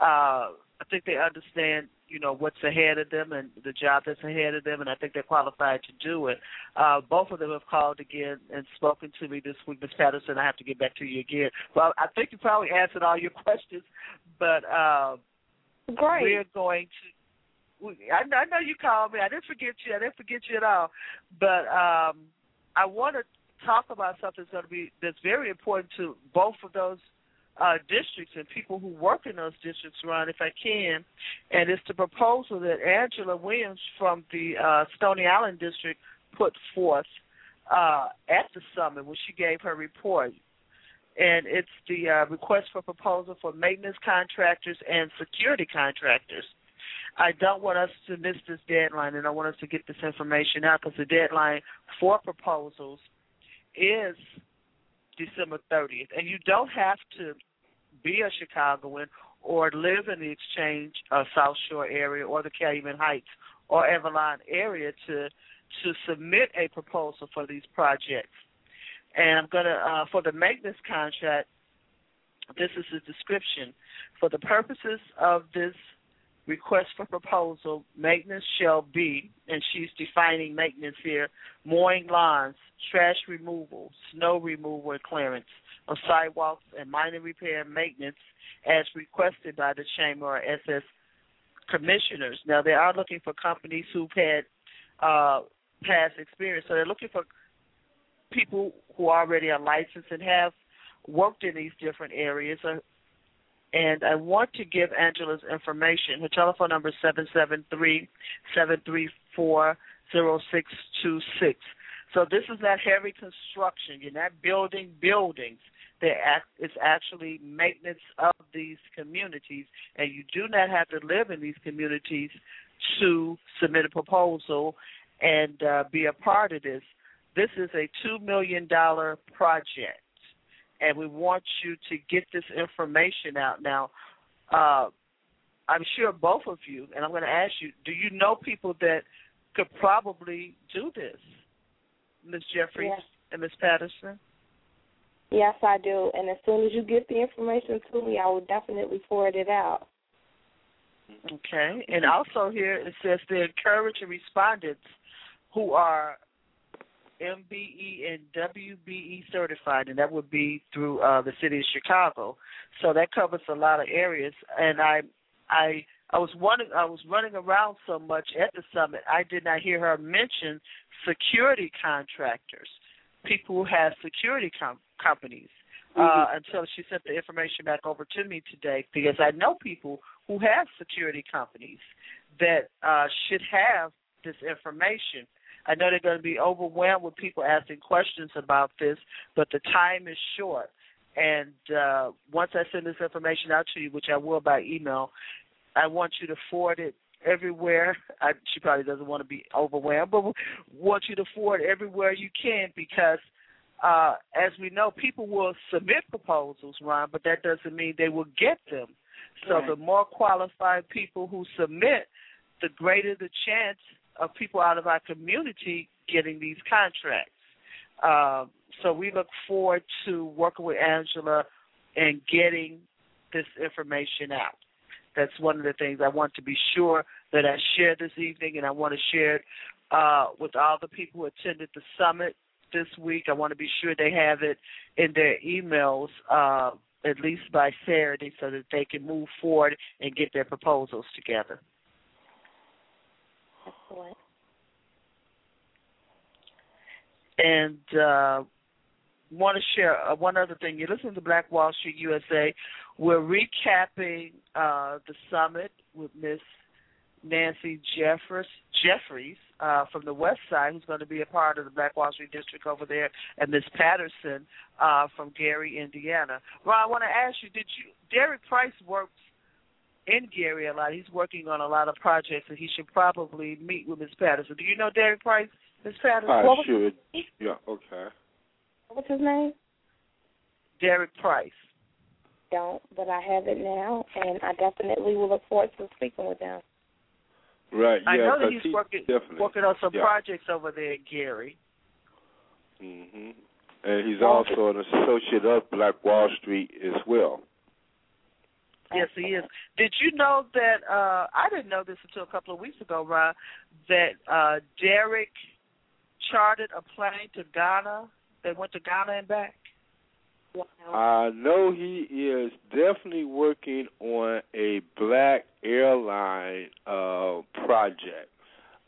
Speaker 4: Uh, I think they understand, you know, what's ahead of them and the job that's ahead of them, and I think they're qualified to do it. Uh, both of them have called again and spoken to me this week, Ms. Patterson. I have to get back to you again. Well, I think you probably answered all your questions, but. Uh,
Speaker 10: Great.
Speaker 4: we're going to. We, I, I know you called me. I didn't forget you. I didn't forget you at all. But um, I want to talk about something that's going to be that's very important to both of those uh, districts and people who work in those districts. Ron, if I can, and it's the proposal that Angela Williams from the uh, Stony Island district put forth uh, at the summit when she gave her report and it's the uh, request for proposal for maintenance contractors and security contractors. I don't want us to miss this deadline, and I want us to get this information out because the deadline for proposals is December 30th. And you don't have to be a Chicagoan or live in the Exchange uh, South Shore area or the Calumet Heights or Avalon area to to submit a proposal for these projects and I'm gonna uh, for the maintenance contract. This is the description. For the purposes of this request for proposal, maintenance shall be, and she's defining maintenance here: mowing lawns, trash removal, snow removal and clearance of sidewalks, and minor repair maintenance as requested by the Chamber or SS commissioners. Now they are looking for companies who've had uh, past experience, so they're looking for people who already are licensed and have worked in these different areas. Uh, and I want to give Angela's information. Her telephone number is seven seven three seven three four zero six two six. So this is not heavy construction. You're not building buildings. Act, it's actually maintenance of these communities, and you do not have to live in these communities to submit a proposal and uh, be a part of this. This is a $2 million project, and we want you to get this information out. Now, uh, I'm sure both of you, and I'm going to ask you, do you know people that could probably do this, Ms. Jeffries
Speaker 10: Yes.
Speaker 4: and Miss Patterson.
Speaker 10: Yes, I do. And as soon as you get the information to me, I will definitely forward it out.
Speaker 4: Okay. And also here it says to encourage respondents who are MBE and WBE certified, and that would be through uh, the city of Chicago. So that covers a lot of areas. And I, I, I was wondering, I was running around so much at the summit, I did not hear her mention security contractors, people who have security com- companies. Uh, until she sent the information back over to me today, because I know people who have security companies that uh, should have this information. I know they're going to be overwhelmed with people asking questions about this, but the time is short. And uh, once I send this information out to you, which I will by email, I want you to forward it everywhere. I, she probably doesn't want to be overwhelmed, but want you to forward everywhere you can because, uh, as we know, people will submit proposals, Ron, but that doesn't mean they will get them. So
Speaker 10: Right.
Speaker 4: the more qualified people who submit, the greater the chance of people out of our community getting these contracts. Um, so we look forward to working with Angela and getting this information out. That's one of the things I want to be sure that I share this evening, and I want to share it uh, with all the people who attended the summit this week. I want to be sure they have it in their emails uh, at least by Saturday so that they can move forward and get their proposals together.
Speaker 10: Excellent.
Speaker 4: And uh, want to share uh, one other thing. You listen to Black Wall Street USA. We're recapping uh, the summit with Miss Nancy Jeffers, Jeffries uh, from the West Side, who's going to be a part of the Black Wall Street District over there, and Miss Patterson uh, from Gary, Indiana. Well, I want to ask you: Did you Derek Price works in Gary a lot? He's working on a lot of projects, and he should probably meet with Miss Patterson. Do you know Derek Price, Miss Patterson?
Speaker 1: I
Speaker 10: What
Speaker 1: should. Yeah. Okay.
Speaker 10: What's his name?
Speaker 4: Derek Price.
Speaker 10: Don't, but I have it now, and I definitely will look forward to speaking with them.
Speaker 1: Right. Yeah.
Speaker 4: I know that
Speaker 1: 'cause
Speaker 4: he's
Speaker 1: he
Speaker 4: working
Speaker 1: definitely.
Speaker 4: working on some
Speaker 1: yeah.
Speaker 4: projects over there at Gary.
Speaker 1: hmm And he's also an associate of Black Wall Street as well.
Speaker 4: Yes, he is. Did you know that? uh I didn't know this until a couple of weeks ago, Ron. That uh Derek chartered a plane to Ghana. They went to Ghana and back.
Speaker 1: I know he is definitely working on a black airline uh, project.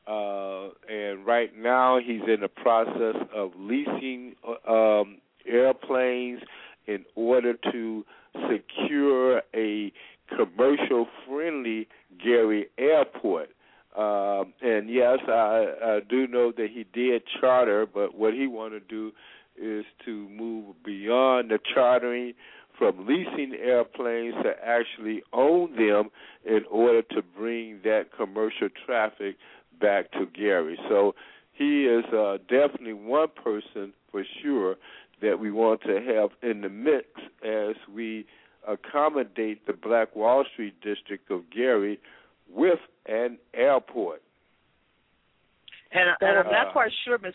Speaker 1: Uh, and right now he's in the process of leasing uh, um, airplanes in order to secure a commercial friendly Gary airport. Um, and yes, I, I do know that he did charter, but what he want to do is to move beyond the chartering from leasing airplanes to actually own them in order to bring that commercial traffic back to Gary. So he is uh, definitely one person for sure that we want to have in the mix as we accommodate the Black Wall Street district of Gary with an airport.
Speaker 4: And, and I'm not
Speaker 1: Uh,
Speaker 4: quite sure, Miss.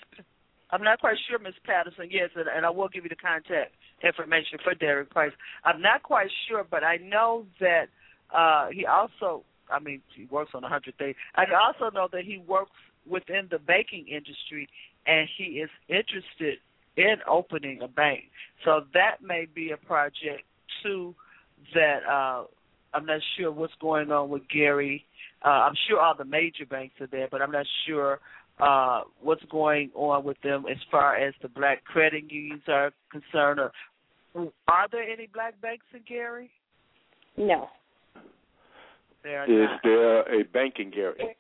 Speaker 4: I'm not quite sure, Miss Patterson. Yes, and, and I will give you the contact information for Derek Price. I'm not quite sure, but I know that uh he also. I mean, he works on a hundred things. I also know that he works within the banking industry, and he is interested in opening a bank. So that may be a project too that uh I'm not sure what's going on with Gary. Uh, I'm sure all the major banks are there, but I'm not sure uh, what's going on with them as far as the black credit unions are concerned. Or, are there any black banks in Gary?
Speaker 10: No.
Speaker 4: There are
Speaker 1: Is
Speaker 4: not.
Speaker 1: there a bank in Gary?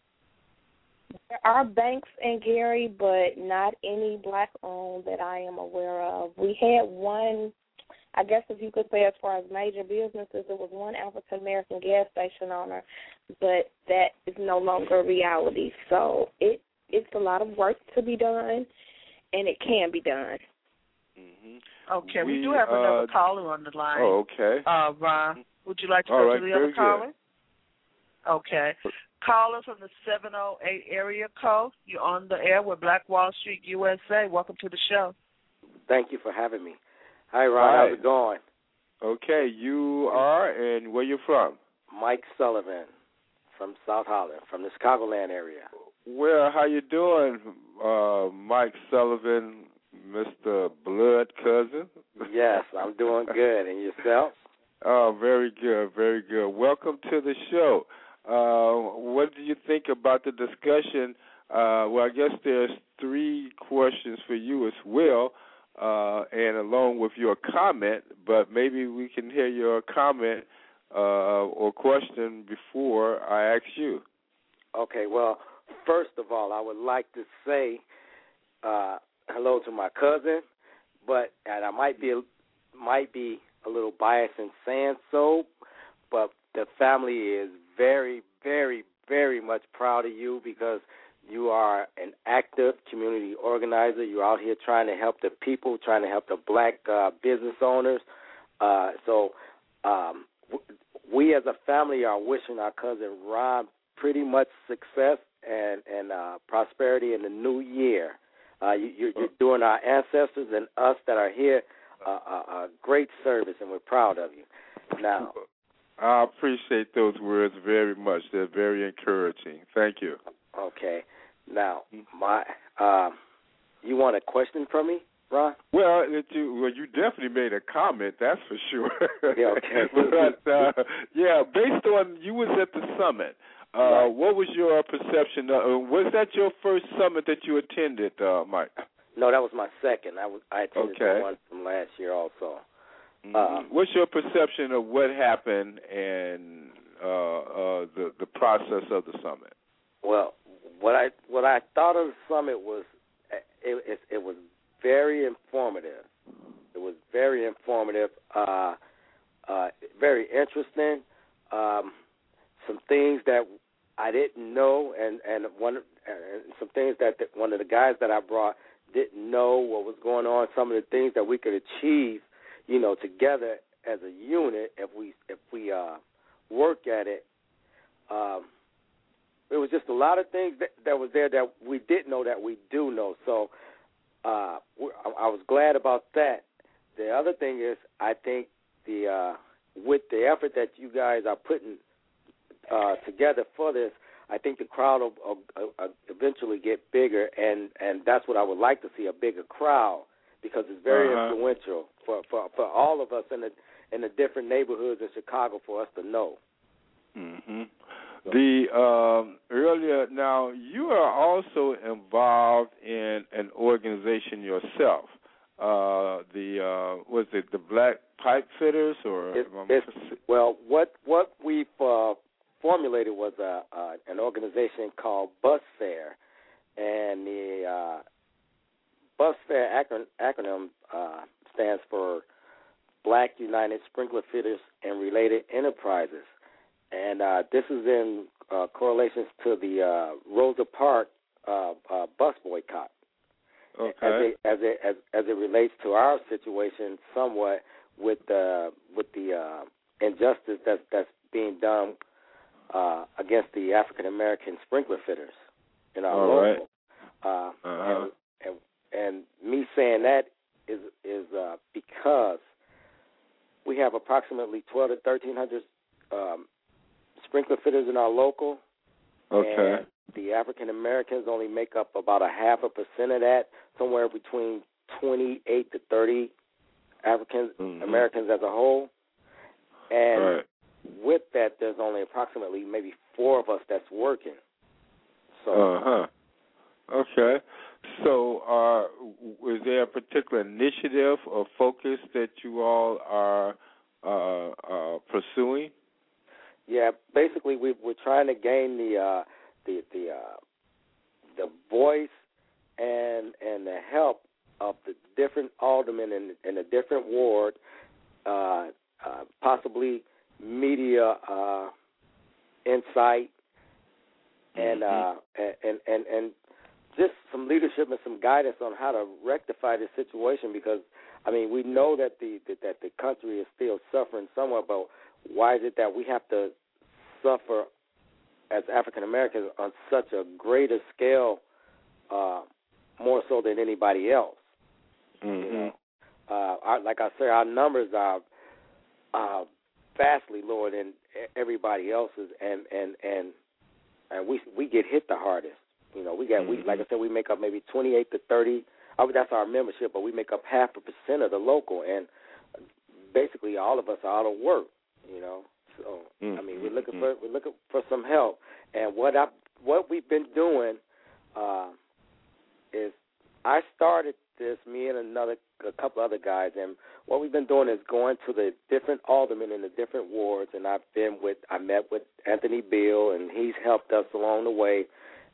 Speaker 10: There are banks in Gary, but not any black owned that I am aware of. We had one, I guess if you could say as far as major businesses, there was one African American gas station owner, but that is no longer a reality. So it it's a lot of work to be done, and it can be done.
Speaker 1: Mm-hmm.
Speaker 4: Okay, we,
Speaker 1: We,
Speaker 4: do have another
Speaker 1: uh,
Speaker 4: caller on the line.
Speaker 1: Oh, okay.
Speaker 4: Uh, Ron, would you like to
Speaker 1: All
Speaker 4: go
Speaker 1: right,
Speaker 4: to the
Speaker 1: very
Speaker 4: other
Speaker 1: good.
Speaker 4: caller? Okay. Caller from the 708 area code. You're on the air with Black Wall Street USA. Welcome to the show.
Speaker 11: Thank you for having me. Hi, Ron.
Speaker 1: Hi.
Speaker 11: How's it going?
Speaker 1: Okay, you are, and where you from?
Speaker 11: Mike Sullivan from South Holland, from the Chicagoland area.
Speaker 1: Well, how you doing, uh, Mike Sullivan, Mr. Blood Cousin?
Speaker 11: Yes, I'm doing good. And yourself?
Speaker 1: Oh, very good, very good. Welcome to the show. Uh, what do you think about the discussion? Uh, well, I guess there's three questions for you as well, uh, and along with your comment. But maybe we can hear your comment uh, or question before I ask you.
Speaker 11: Okay, well, first of all, I would like to say uh, hello to my cousin, but and I might be might be a little biased in saying so, but the family is very, very, very much proud of you because you are an active community organizer. You're out here trying to help the people, trying to help the black uh, business owners. Uh, so um, we as a family are wishing our cousin Ron pretty much success and and uh, prosperity in the new year. Uh, you, you're, you're doing our ancestors and us that are here a, a, a great service, and we're proud of you. Now,
Speaker 1: I appreciate those words very much. They're very encouraging. Thank you.
Speaker 11: okay. Now, my um, you want a question from me, Ron?
Speaker 1: Well, it, you well, you definitely made a comment. That's for sure.
Speaker 11: Yeah, okay.
Speaker 1: but uh, yeah, based on you was at the summit. Uh,
Speaker 11: Right.
Speaker 1: What was your perception? Of, uh, was that your first summit that you attended, uh, Mike?
Speaker 11: No, that was my second. I was I attended
Speaker 1: Okay.
Speaker 11: the one from last year also.
Speaker 1: Mhm.
Speaker 11: Uh,
Speaker 1: What's your perception of what happened and uh, uh, the the process of the summit?
Speaker 11: Well, what I what I thought of the summit was it it, it was very informative. It was very informative, uh, uh, very interesting. Um, some things that I didn't know, and and one and some things that the, one of the guys that I brought didn't know what was going on. Some of the things that we could achieve, you know, together as a unit if we if we uh, work at it. Um, there was just a lot of things that, that was there that we didn't know that we do know. So uh, I, I was glad about that. The other thing is, I think the uh, with the effort that you guys are putting uh, together for this, I think the crowd will, will, will eventually get bigger, and and that's what I would like to see a bigger crowd because it's very
Speaker 1: Uh-huh.
Speaker 11: influential for, for for all of us in the in the different neighborhoods in Chicago for us to know.
Speaker 1: hmm The um, earlier now, you are also involved in an organization yourself. Uh, the uh, was it the Black Pipe Fitters or
Speaker 11: It- it's- Well, what what we've uh, formulated was a, uh, an organization called Bus Fare, and the uh, Bus Fare acron- acronym uh, stands for Black United Sprinkler Fitters and Related Enterprises, and uh, this is in uh, correlations to the uh, Rosa Parks uh, uh, bus boycott as
Speaker 1: okay?
Speaker 11: it as it as, as it relates to our situation somewhat with the with the uh, injustice that's that's being done uh, against the African American sprinkler fitters in our
Speaker 1: All right.
Speaker 11: local. Uh,
Speaker 1: Uh-huh.
Speaker 11: and, and and me saying that is is uh, because we have approximately twelve to thirteen hundred um, sprinkler fitters in our local.
Speaker 1: Okay.
Speaker 11: And the African Americans only make up about a half a percent of that, somewhere between 28 to 30 African
Speaker 1: Mhm.
Speaker 11: Americans as a whole. And
Speaker 1: Right.
Speaker 11: with that, there's only approximately maybe four of us that's working. So
Speaker 1: Uh huh. Okay. So, uh, is there a particular initiative or focus that you all are uh, uh, pursuing?
Speaker 11: yeah, basically we we're trying to gain the uh, the the uh, the voice and and the help of the different aldermen in in a different ward, uh, uh, possibly media uh, insight and uh, and and and just some leadership and some guidance on how to rectify this situation because I mean we know that the that, that the country is still suffering somewhat, but why is it that we have to suffer as African Americans on such a greater scale, uh, more so than anybody else.
Speaker 1: Mm-hmm.
Speaker 11: You know, uh, our, like I said, our numbers are uh, vastly lower than everybody else's, and and and and we we get hit the hardest. You know, we got we like I said, we make up maybe twenty eight to thirty. I mean, that's our membership, but we make up half a percent of the local, and basically all of us are out of work. You know, so I mean, we're looking for we're looking for some help, and what I what we've been doing uh, is I started this me and another a couple other guys, and what we've been doing is going to the different aldermen in the different wards, and I've been with I met with Anthony Beale, and he's helped us along the way,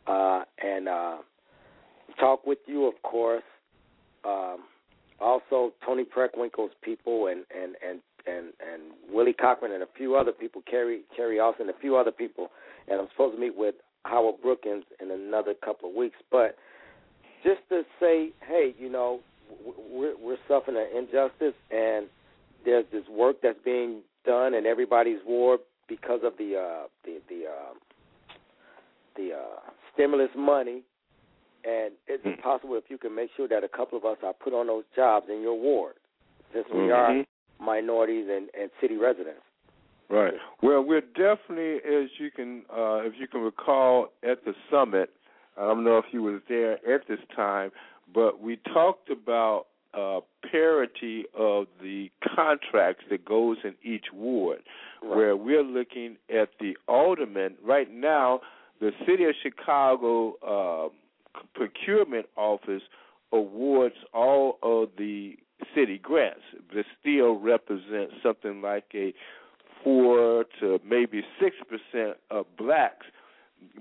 Speaker 11: uh, and uh, talk with you, of course. Um, also, Toni Preckwinkle's people, and and and and and Willie Cochran, and a few other people, Kerry Carrie Austin, a few other people, and I'm supposed to meet with Howard Brookins in another couple of weeks, but just to say, hey, you know, we're we're suffering an injustice, and there's this work that's being done in everybody's ward because of the uh, the the uh, the uh, stimulus money. And is it possible if you can make sure that a couple of us are put on those jobs in your ward, since we are
Speaker 1: Mhm.
Speaker 11: minorities and, and city residents?
Speaker 1: Right. Well, we're definitely, as you can, uh, if you can recall, at the summit. I don't know if you were there at this time, but we talked about uh, parity of the contracts that goes in each ward, where we're looking at the alderman right now. The city of Chicago uh, procurement office awards all of the city grants, but still represents something like a four to maybe six percent of blacks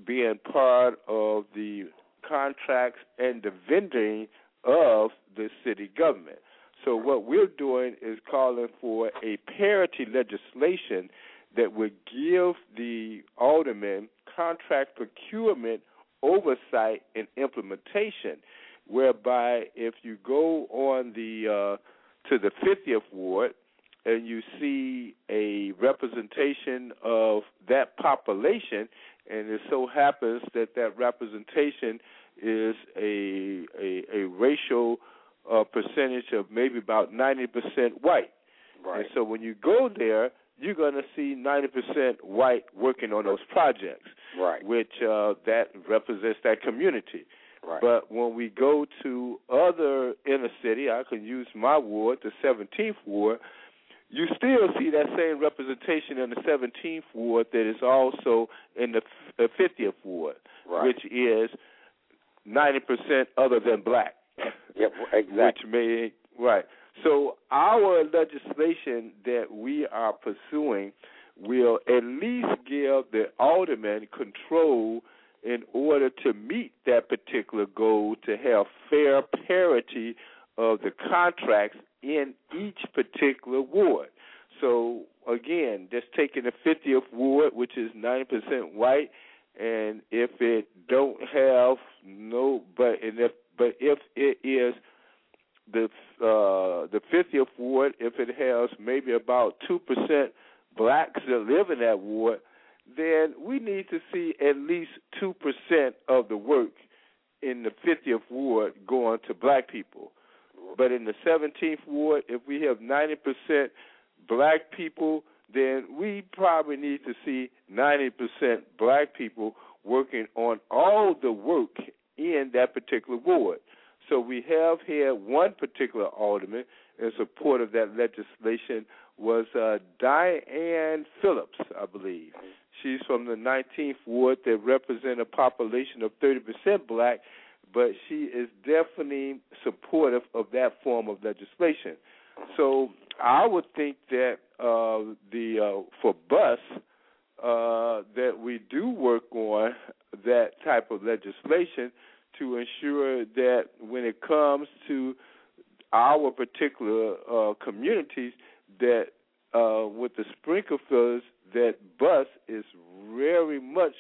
Speaker 1: being part of the contracts and the vending of the city government. So what we're doing is calling for a parity legislation that would give the aldermen contract procurement oversight and implementation, whereby if you go on the uh, to the 50th ward and you see a representation of that population, and it so happens that that representation is a a, a racial uh, percentage of maybe about 90% white.
Speaker 11: Right.
Speaker 1: And so when you go there, you're going to see 90% white working on those projects,
Speaker 11: Right.
Speaker 1: which uh, that represents that community.
Speaker 11: Right.
Speaker 1: But when we go to other inner city, I can use my ward, the 17th ward, you still see that same representation in the 17th ward that is also in the f- uh, 50th ward,
Speaker 11: Right.
Speaker 1: which is 90% other than black.
Speaker 11: Yep, exactly.
Speaker 1: Which may right. So our legislation that we are pursuing will at least give the alderman control in order to meet that particular goal to have fair parity of the contracts in each particular ward. So again, just taking the 50th ward, which is 90% white, and if it don't have no, but and if but if it is 50th ward, if it has maybe about two percent blacks that live in that ward, then we need to see at least two percent of the work in the 50th ward going to black people. But in the 17th ward, if we have 90% black people, then we probably need to see 90% black people working on all the work in that particular ward. So we have here one particular alderman in support of that legislation was uh, Diane Phillips, I believe. She's from the 19th ward that represent a population of 30% black, but she is definitely supportive of that form of legislation. So I would think that uh, the uh, for bus uh, that we do work on that type of legislation to ensure that when it comes to our particular uh, communities, that uh, with the sprinkler fitters, that bus is very much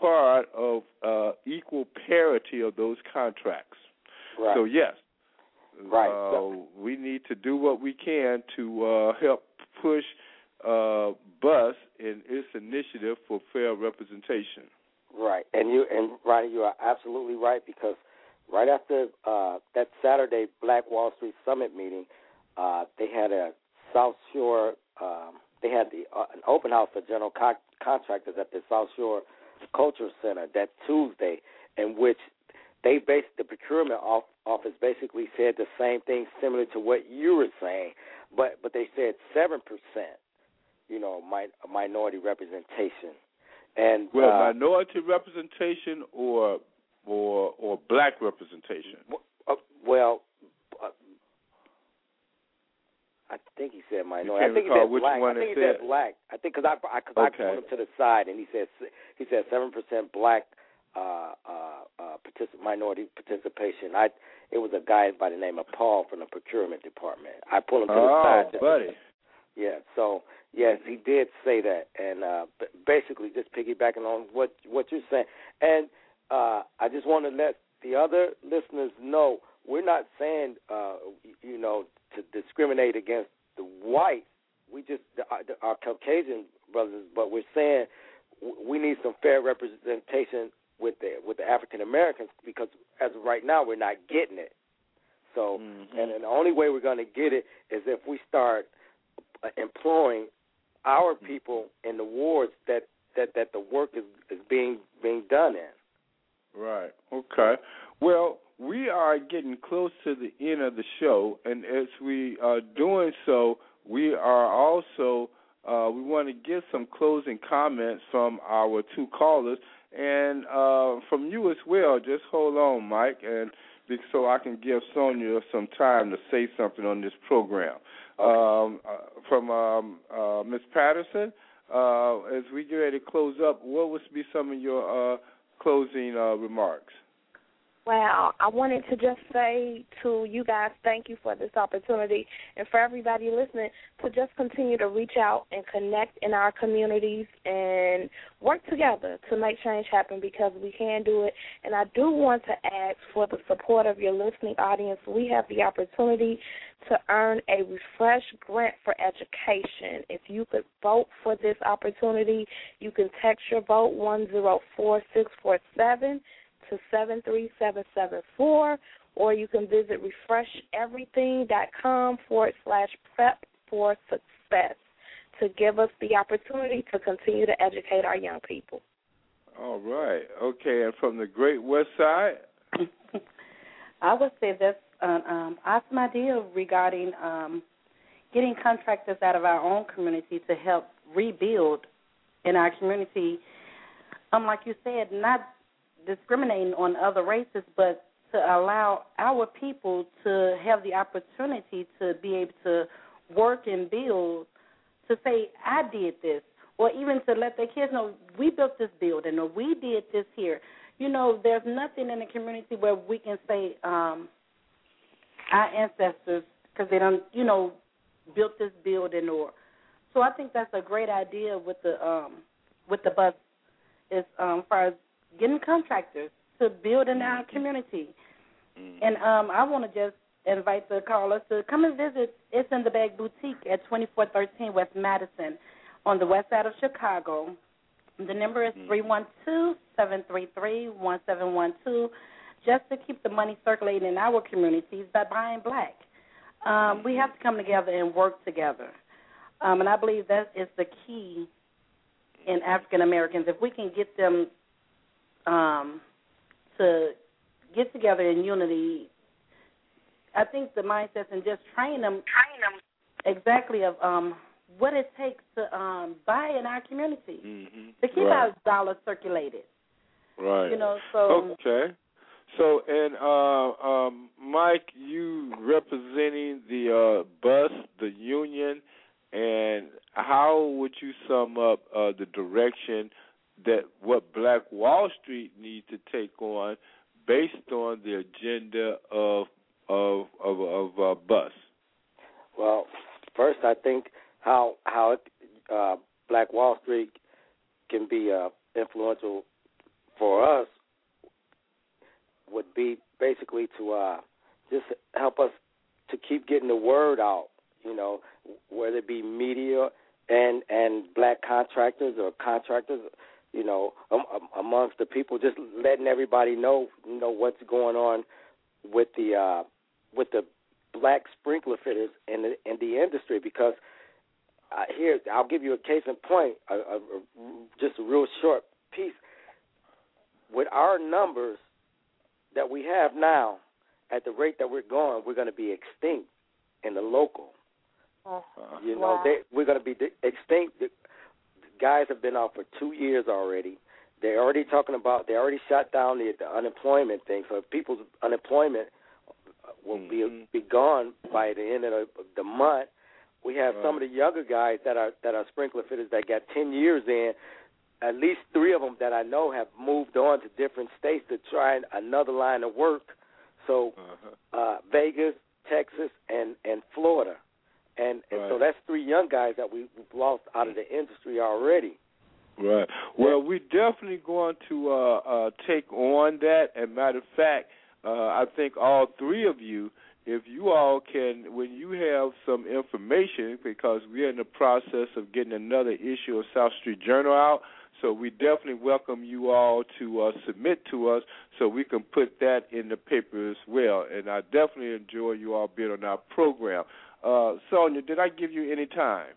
Speaker 1: part of uh, equal parity of those contracts.
Speaker 11: Right.
Speaker 1: So yes,
Speaker 11: Right.
Speaker 1: uh, we need to do what we can to uh, help push uh, bus in its initiative for fair representation.
Speaker 11: Right, and you and Ronnie, you are absolutely right because right after uh, that Saturday Black Wall Street Summit meeting, uh, they had a South Shore. Um, they had the uh, an open house for general co- contractors at the South Shore Culture Center that Tuesday, in which they based the procurement office basically said the same thing, similar to what you were saying, but but they said seven percent, you know, mi- minority representation, and
Speaker 1: well,
Speaker 11: uh,
Speaker 1: minority representation or or or black representation.
Speaker 11: Uh, well, uh, I think he said minority. I think he said black. I think he
Speaker 1: said
Speaker 11: black. I think because I I, cause
Speaker 1: okay.
Speaker 11: I pulled him to the side and he said he said seven percent black uh, uh, uh, particip- minority participation. I it was a guy by the name of Paul from the procurement department. I pulled him to
Speaker 1: oh,
Speaker 11: the side.
Speaker 1: Buddy.
Speaker 11: Yeah. So yes, he did say that, and uh, basically just piggybacking on what what you're saying, and uh, I just want to let the other listeners know we're not saying uh, you know to discriminate against the whites. We just our, our Caucasian brothers, but we're saying we need some fair representation with the with the African Americans because as of right now we're not getting it. So,
Speaker 1: mm-hmm.
Speaker 11: and, and the only way we're going to get it is if we start employing our people in the wards that that that the work is is being being done in.
Speaker 1: Right. Okay. Well, we are getting close to the end of the show, and as we are doing so, we are also uh, we want to get some closing comments from our two callers and uh, from you as well. Just hold on, Mike, and so I can give Sonja some time to say something on this program.
Speaker 11: Okay.
Speaker 1: Um, uh, from um, uh, Ms. Patterson, uh, as we get ready to close up, what would be some of your uh, closing uh, remarks?
Speaker 10: Well, I wanted to just say to you guys, thank you for this opportunity, and for everybody listening, to just continue to reach out and connect in our communities and work together to make change happen because we can do it. And I do want to ask for the support of your listening audience. We have the opportunity to earn a refresh grant for education. If you could vote for this opportunity, you can text your vote one zero four six four seven to 73774, or you can visit refresheverything.com forward slash prep for success to give us the opportunity to continue to educate our young people.
Speaker 1: All right. Okay, and from the Great West Side?
Speaker 5: I would say that's an um, awesome idea regarding um, getting contractors out of our own community to help rebuild in our community. Um, like you said, not discriminating on other races, but to allow our people to have the opportunity to be able to work and build, to say, I did this, or even to let their kids know, we built this building, or we did this here. You know, there's nothing in the community where we can say um, our ancestors, because they don't, you know, built this building, or so I think that's a great idea with the um, with the bus, as um, far as getting contractors to build in our community.
Speaker 1: Mm-hmm.
Speaker 5: And um, I want to just invite the callers to come and visit. It's in the Bag Boutique at 2413 West Madison on the west side of Chicago. The number is three one two seven three three one seven one two. Just to keep the money circulating in our communities by buying black. Um, we have to come together and work together. Um, and I believe that is the key in African Americans. If we can get them um, to get together in unity. I think the mindset and just train them, train them exactly of um, what it takes to um, buy in our community
Speaker 1: mm-hmm.
Speaker 5: to keep
Speaker 1: right.
Speaker 5: our dollars circulated.
Speaker 1: Right.
Speaker 5: You know, so
Speaker 1: okay. So and uh, um, Mike, you representing the uh, bus, the union, and how would you sum up uh, the direction? that what Black Wall Street needs to take on based on the agenda of of of, of uh, bus?
Speaker 11: Well, first I think how how uh, Black Wall Street can be uh, influential for us would be basically to uh, just help us to keep getting the word out. You know, whether it be media and and black contractors or contractors, you know, um, um, amongst the people, just letting everybody know, you know, what's going on with the uh, with the black sprinkler fitters in the in the industry because uh, here I'll give you a case in point, a, a, a, just a real short piece. With our numbers that we have now, at the rate that we're going, we're going to be extinct in the local.
Speaker 10: Uh-huh.
Speaker 11: You know,
Speaker 10: wow.
Speaker 11: they, we're going to be extinct. The guys have been out for two years already. They're already talking about. They already shut down the, the unemployment thing. So people's unemployment will
Speaker 1: mm-hmm.
Speaker 11: be be gone by the end of the, the month. We have
Speaker 1: right.
Speaker 11: some of the younger guys that are that are sprinkler fitters that got ten years in. At least three of them that I know have moved on to different states to try another line of work. So
Speaker 1: uh-huh.
Speaker 11: uh, Vegas, Texas, and and Florida, and and
Speaker 1: right.
Speaker 11: so that's three young guys that we've lost out of the industry already.
Speaker 1: Right. Well, we're definitely going to uh, uh, take on that. And matter of fact, uh, I think all three of you, if you all can, when you have some information, because we're in the process of getting another issue of South Street Journal out. So we definitely welcome you all to uh, submit to us so we can put that in the paper as well. And I definitely enjoy you all being on our program. Uh, Sonja, did I give you any time?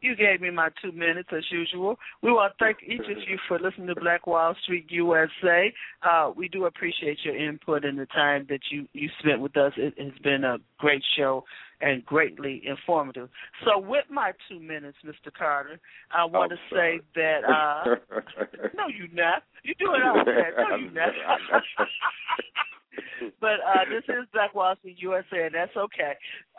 Speaker 4: You gave me my two minutes as usual. We want to thank each of you for listening to Black Wall Street USA. Uh, we do appreciate your input and the time that you, you spent with us. It has been a great show and greatly informative. So, with my two minutes, Mr. Carter, I want
Speaker 1: I'm
Speaker 4: to say that. Uh, no, you not. You doing all that. No, you not. but uh, this is Black Wall Street USA, and that's okay.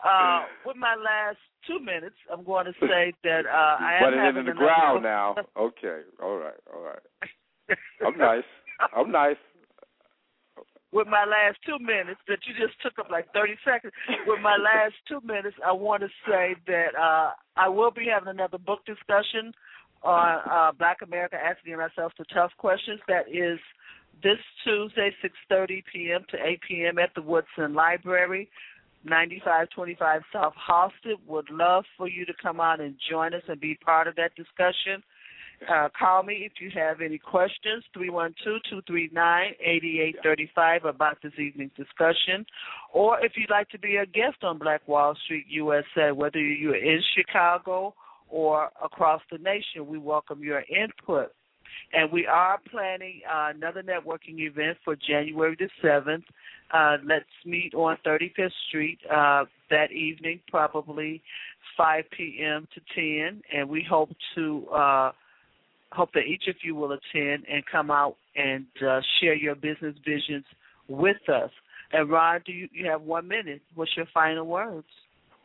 Speaker 4: Uh, with my last two minutes, I'm going to say that uh, I am
Speaker 1: it
Speaker 4: having
Speaker 1: into the ground now. Okay. All right. All right. I'm nice. I'm nice.
Speaker 4: with my last two minutes that you just took up like 30 seconds. With my last two minutes, I want to say that uh, I will be having another book discussion on uh, Black America asking ourselves the tough questions. That is this Tuesday, 6:30 p.m. to 8 p.m. at the Woodson Library. 9525 South Halsted. Would love for you to come out and join us and be part of that discussion. Uh, call me if you have any questions, 312-239-8835 about this evening's discussion. Or if you'd like to be a guest on Black Wall Street USA, whether you're in Chicago or across the nation, we welcome your input. And we are planning uh, another networking event for January the 7th. Uh, let's meet on 35th Street uh, that evening, probably 5 p.m. to 10. And we hope to uh, hope that each of you will attend and come out and uh, share your business visions with us. And Ron, do you, you have one minute? What's your final words?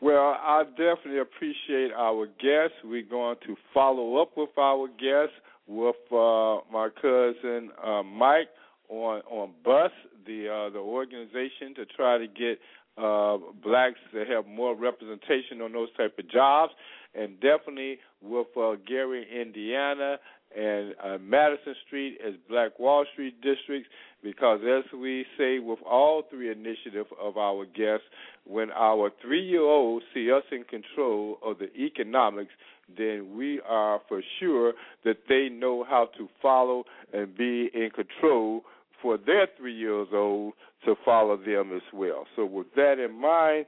Speaker 1: Well, I definitely appreciate our guests. We're going to follow up with our guests with uh, my cousin uh, Mike on on Bus, the uh, the organization to try to get uh, blacks to have more representation on those type of jobs, and definitely with uh, Gary, Indiana, and uh, Madison Street as Black Wall Street districts, because as we say with all three initiatives of our guests, when our three-year-olds see us in control of the economics, then we are for sure that they know how to follow and be in control for their three years old to follow them as well. So with that in mind,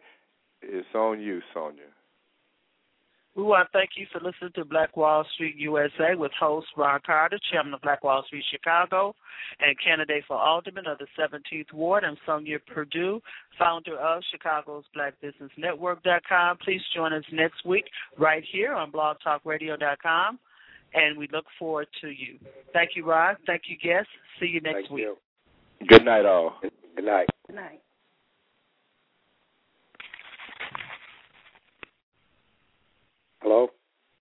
Speaker 1: it's on you, Sonja.
Speaker 4: We want to thank you for listening to Black Wall Street USA with host Ron Carter, chairman of Black Wall Street Chicago, and candidate for alderman of the 17th Ward. I'm Sonja Perdue, founder of Chicago's Black Business Network.com. Please join us next week right here on blogtalkradio.com, and we look forward to you. Thank you, Ron. Thank you, guests. See you next
Speaker 11: Thank
Speaker 4: week.
Speaker 11: You.
Speaker 1: Good night, all.
Speaker 11: Good night.
Speaker 5: Good night.
Speaker 11: Hello.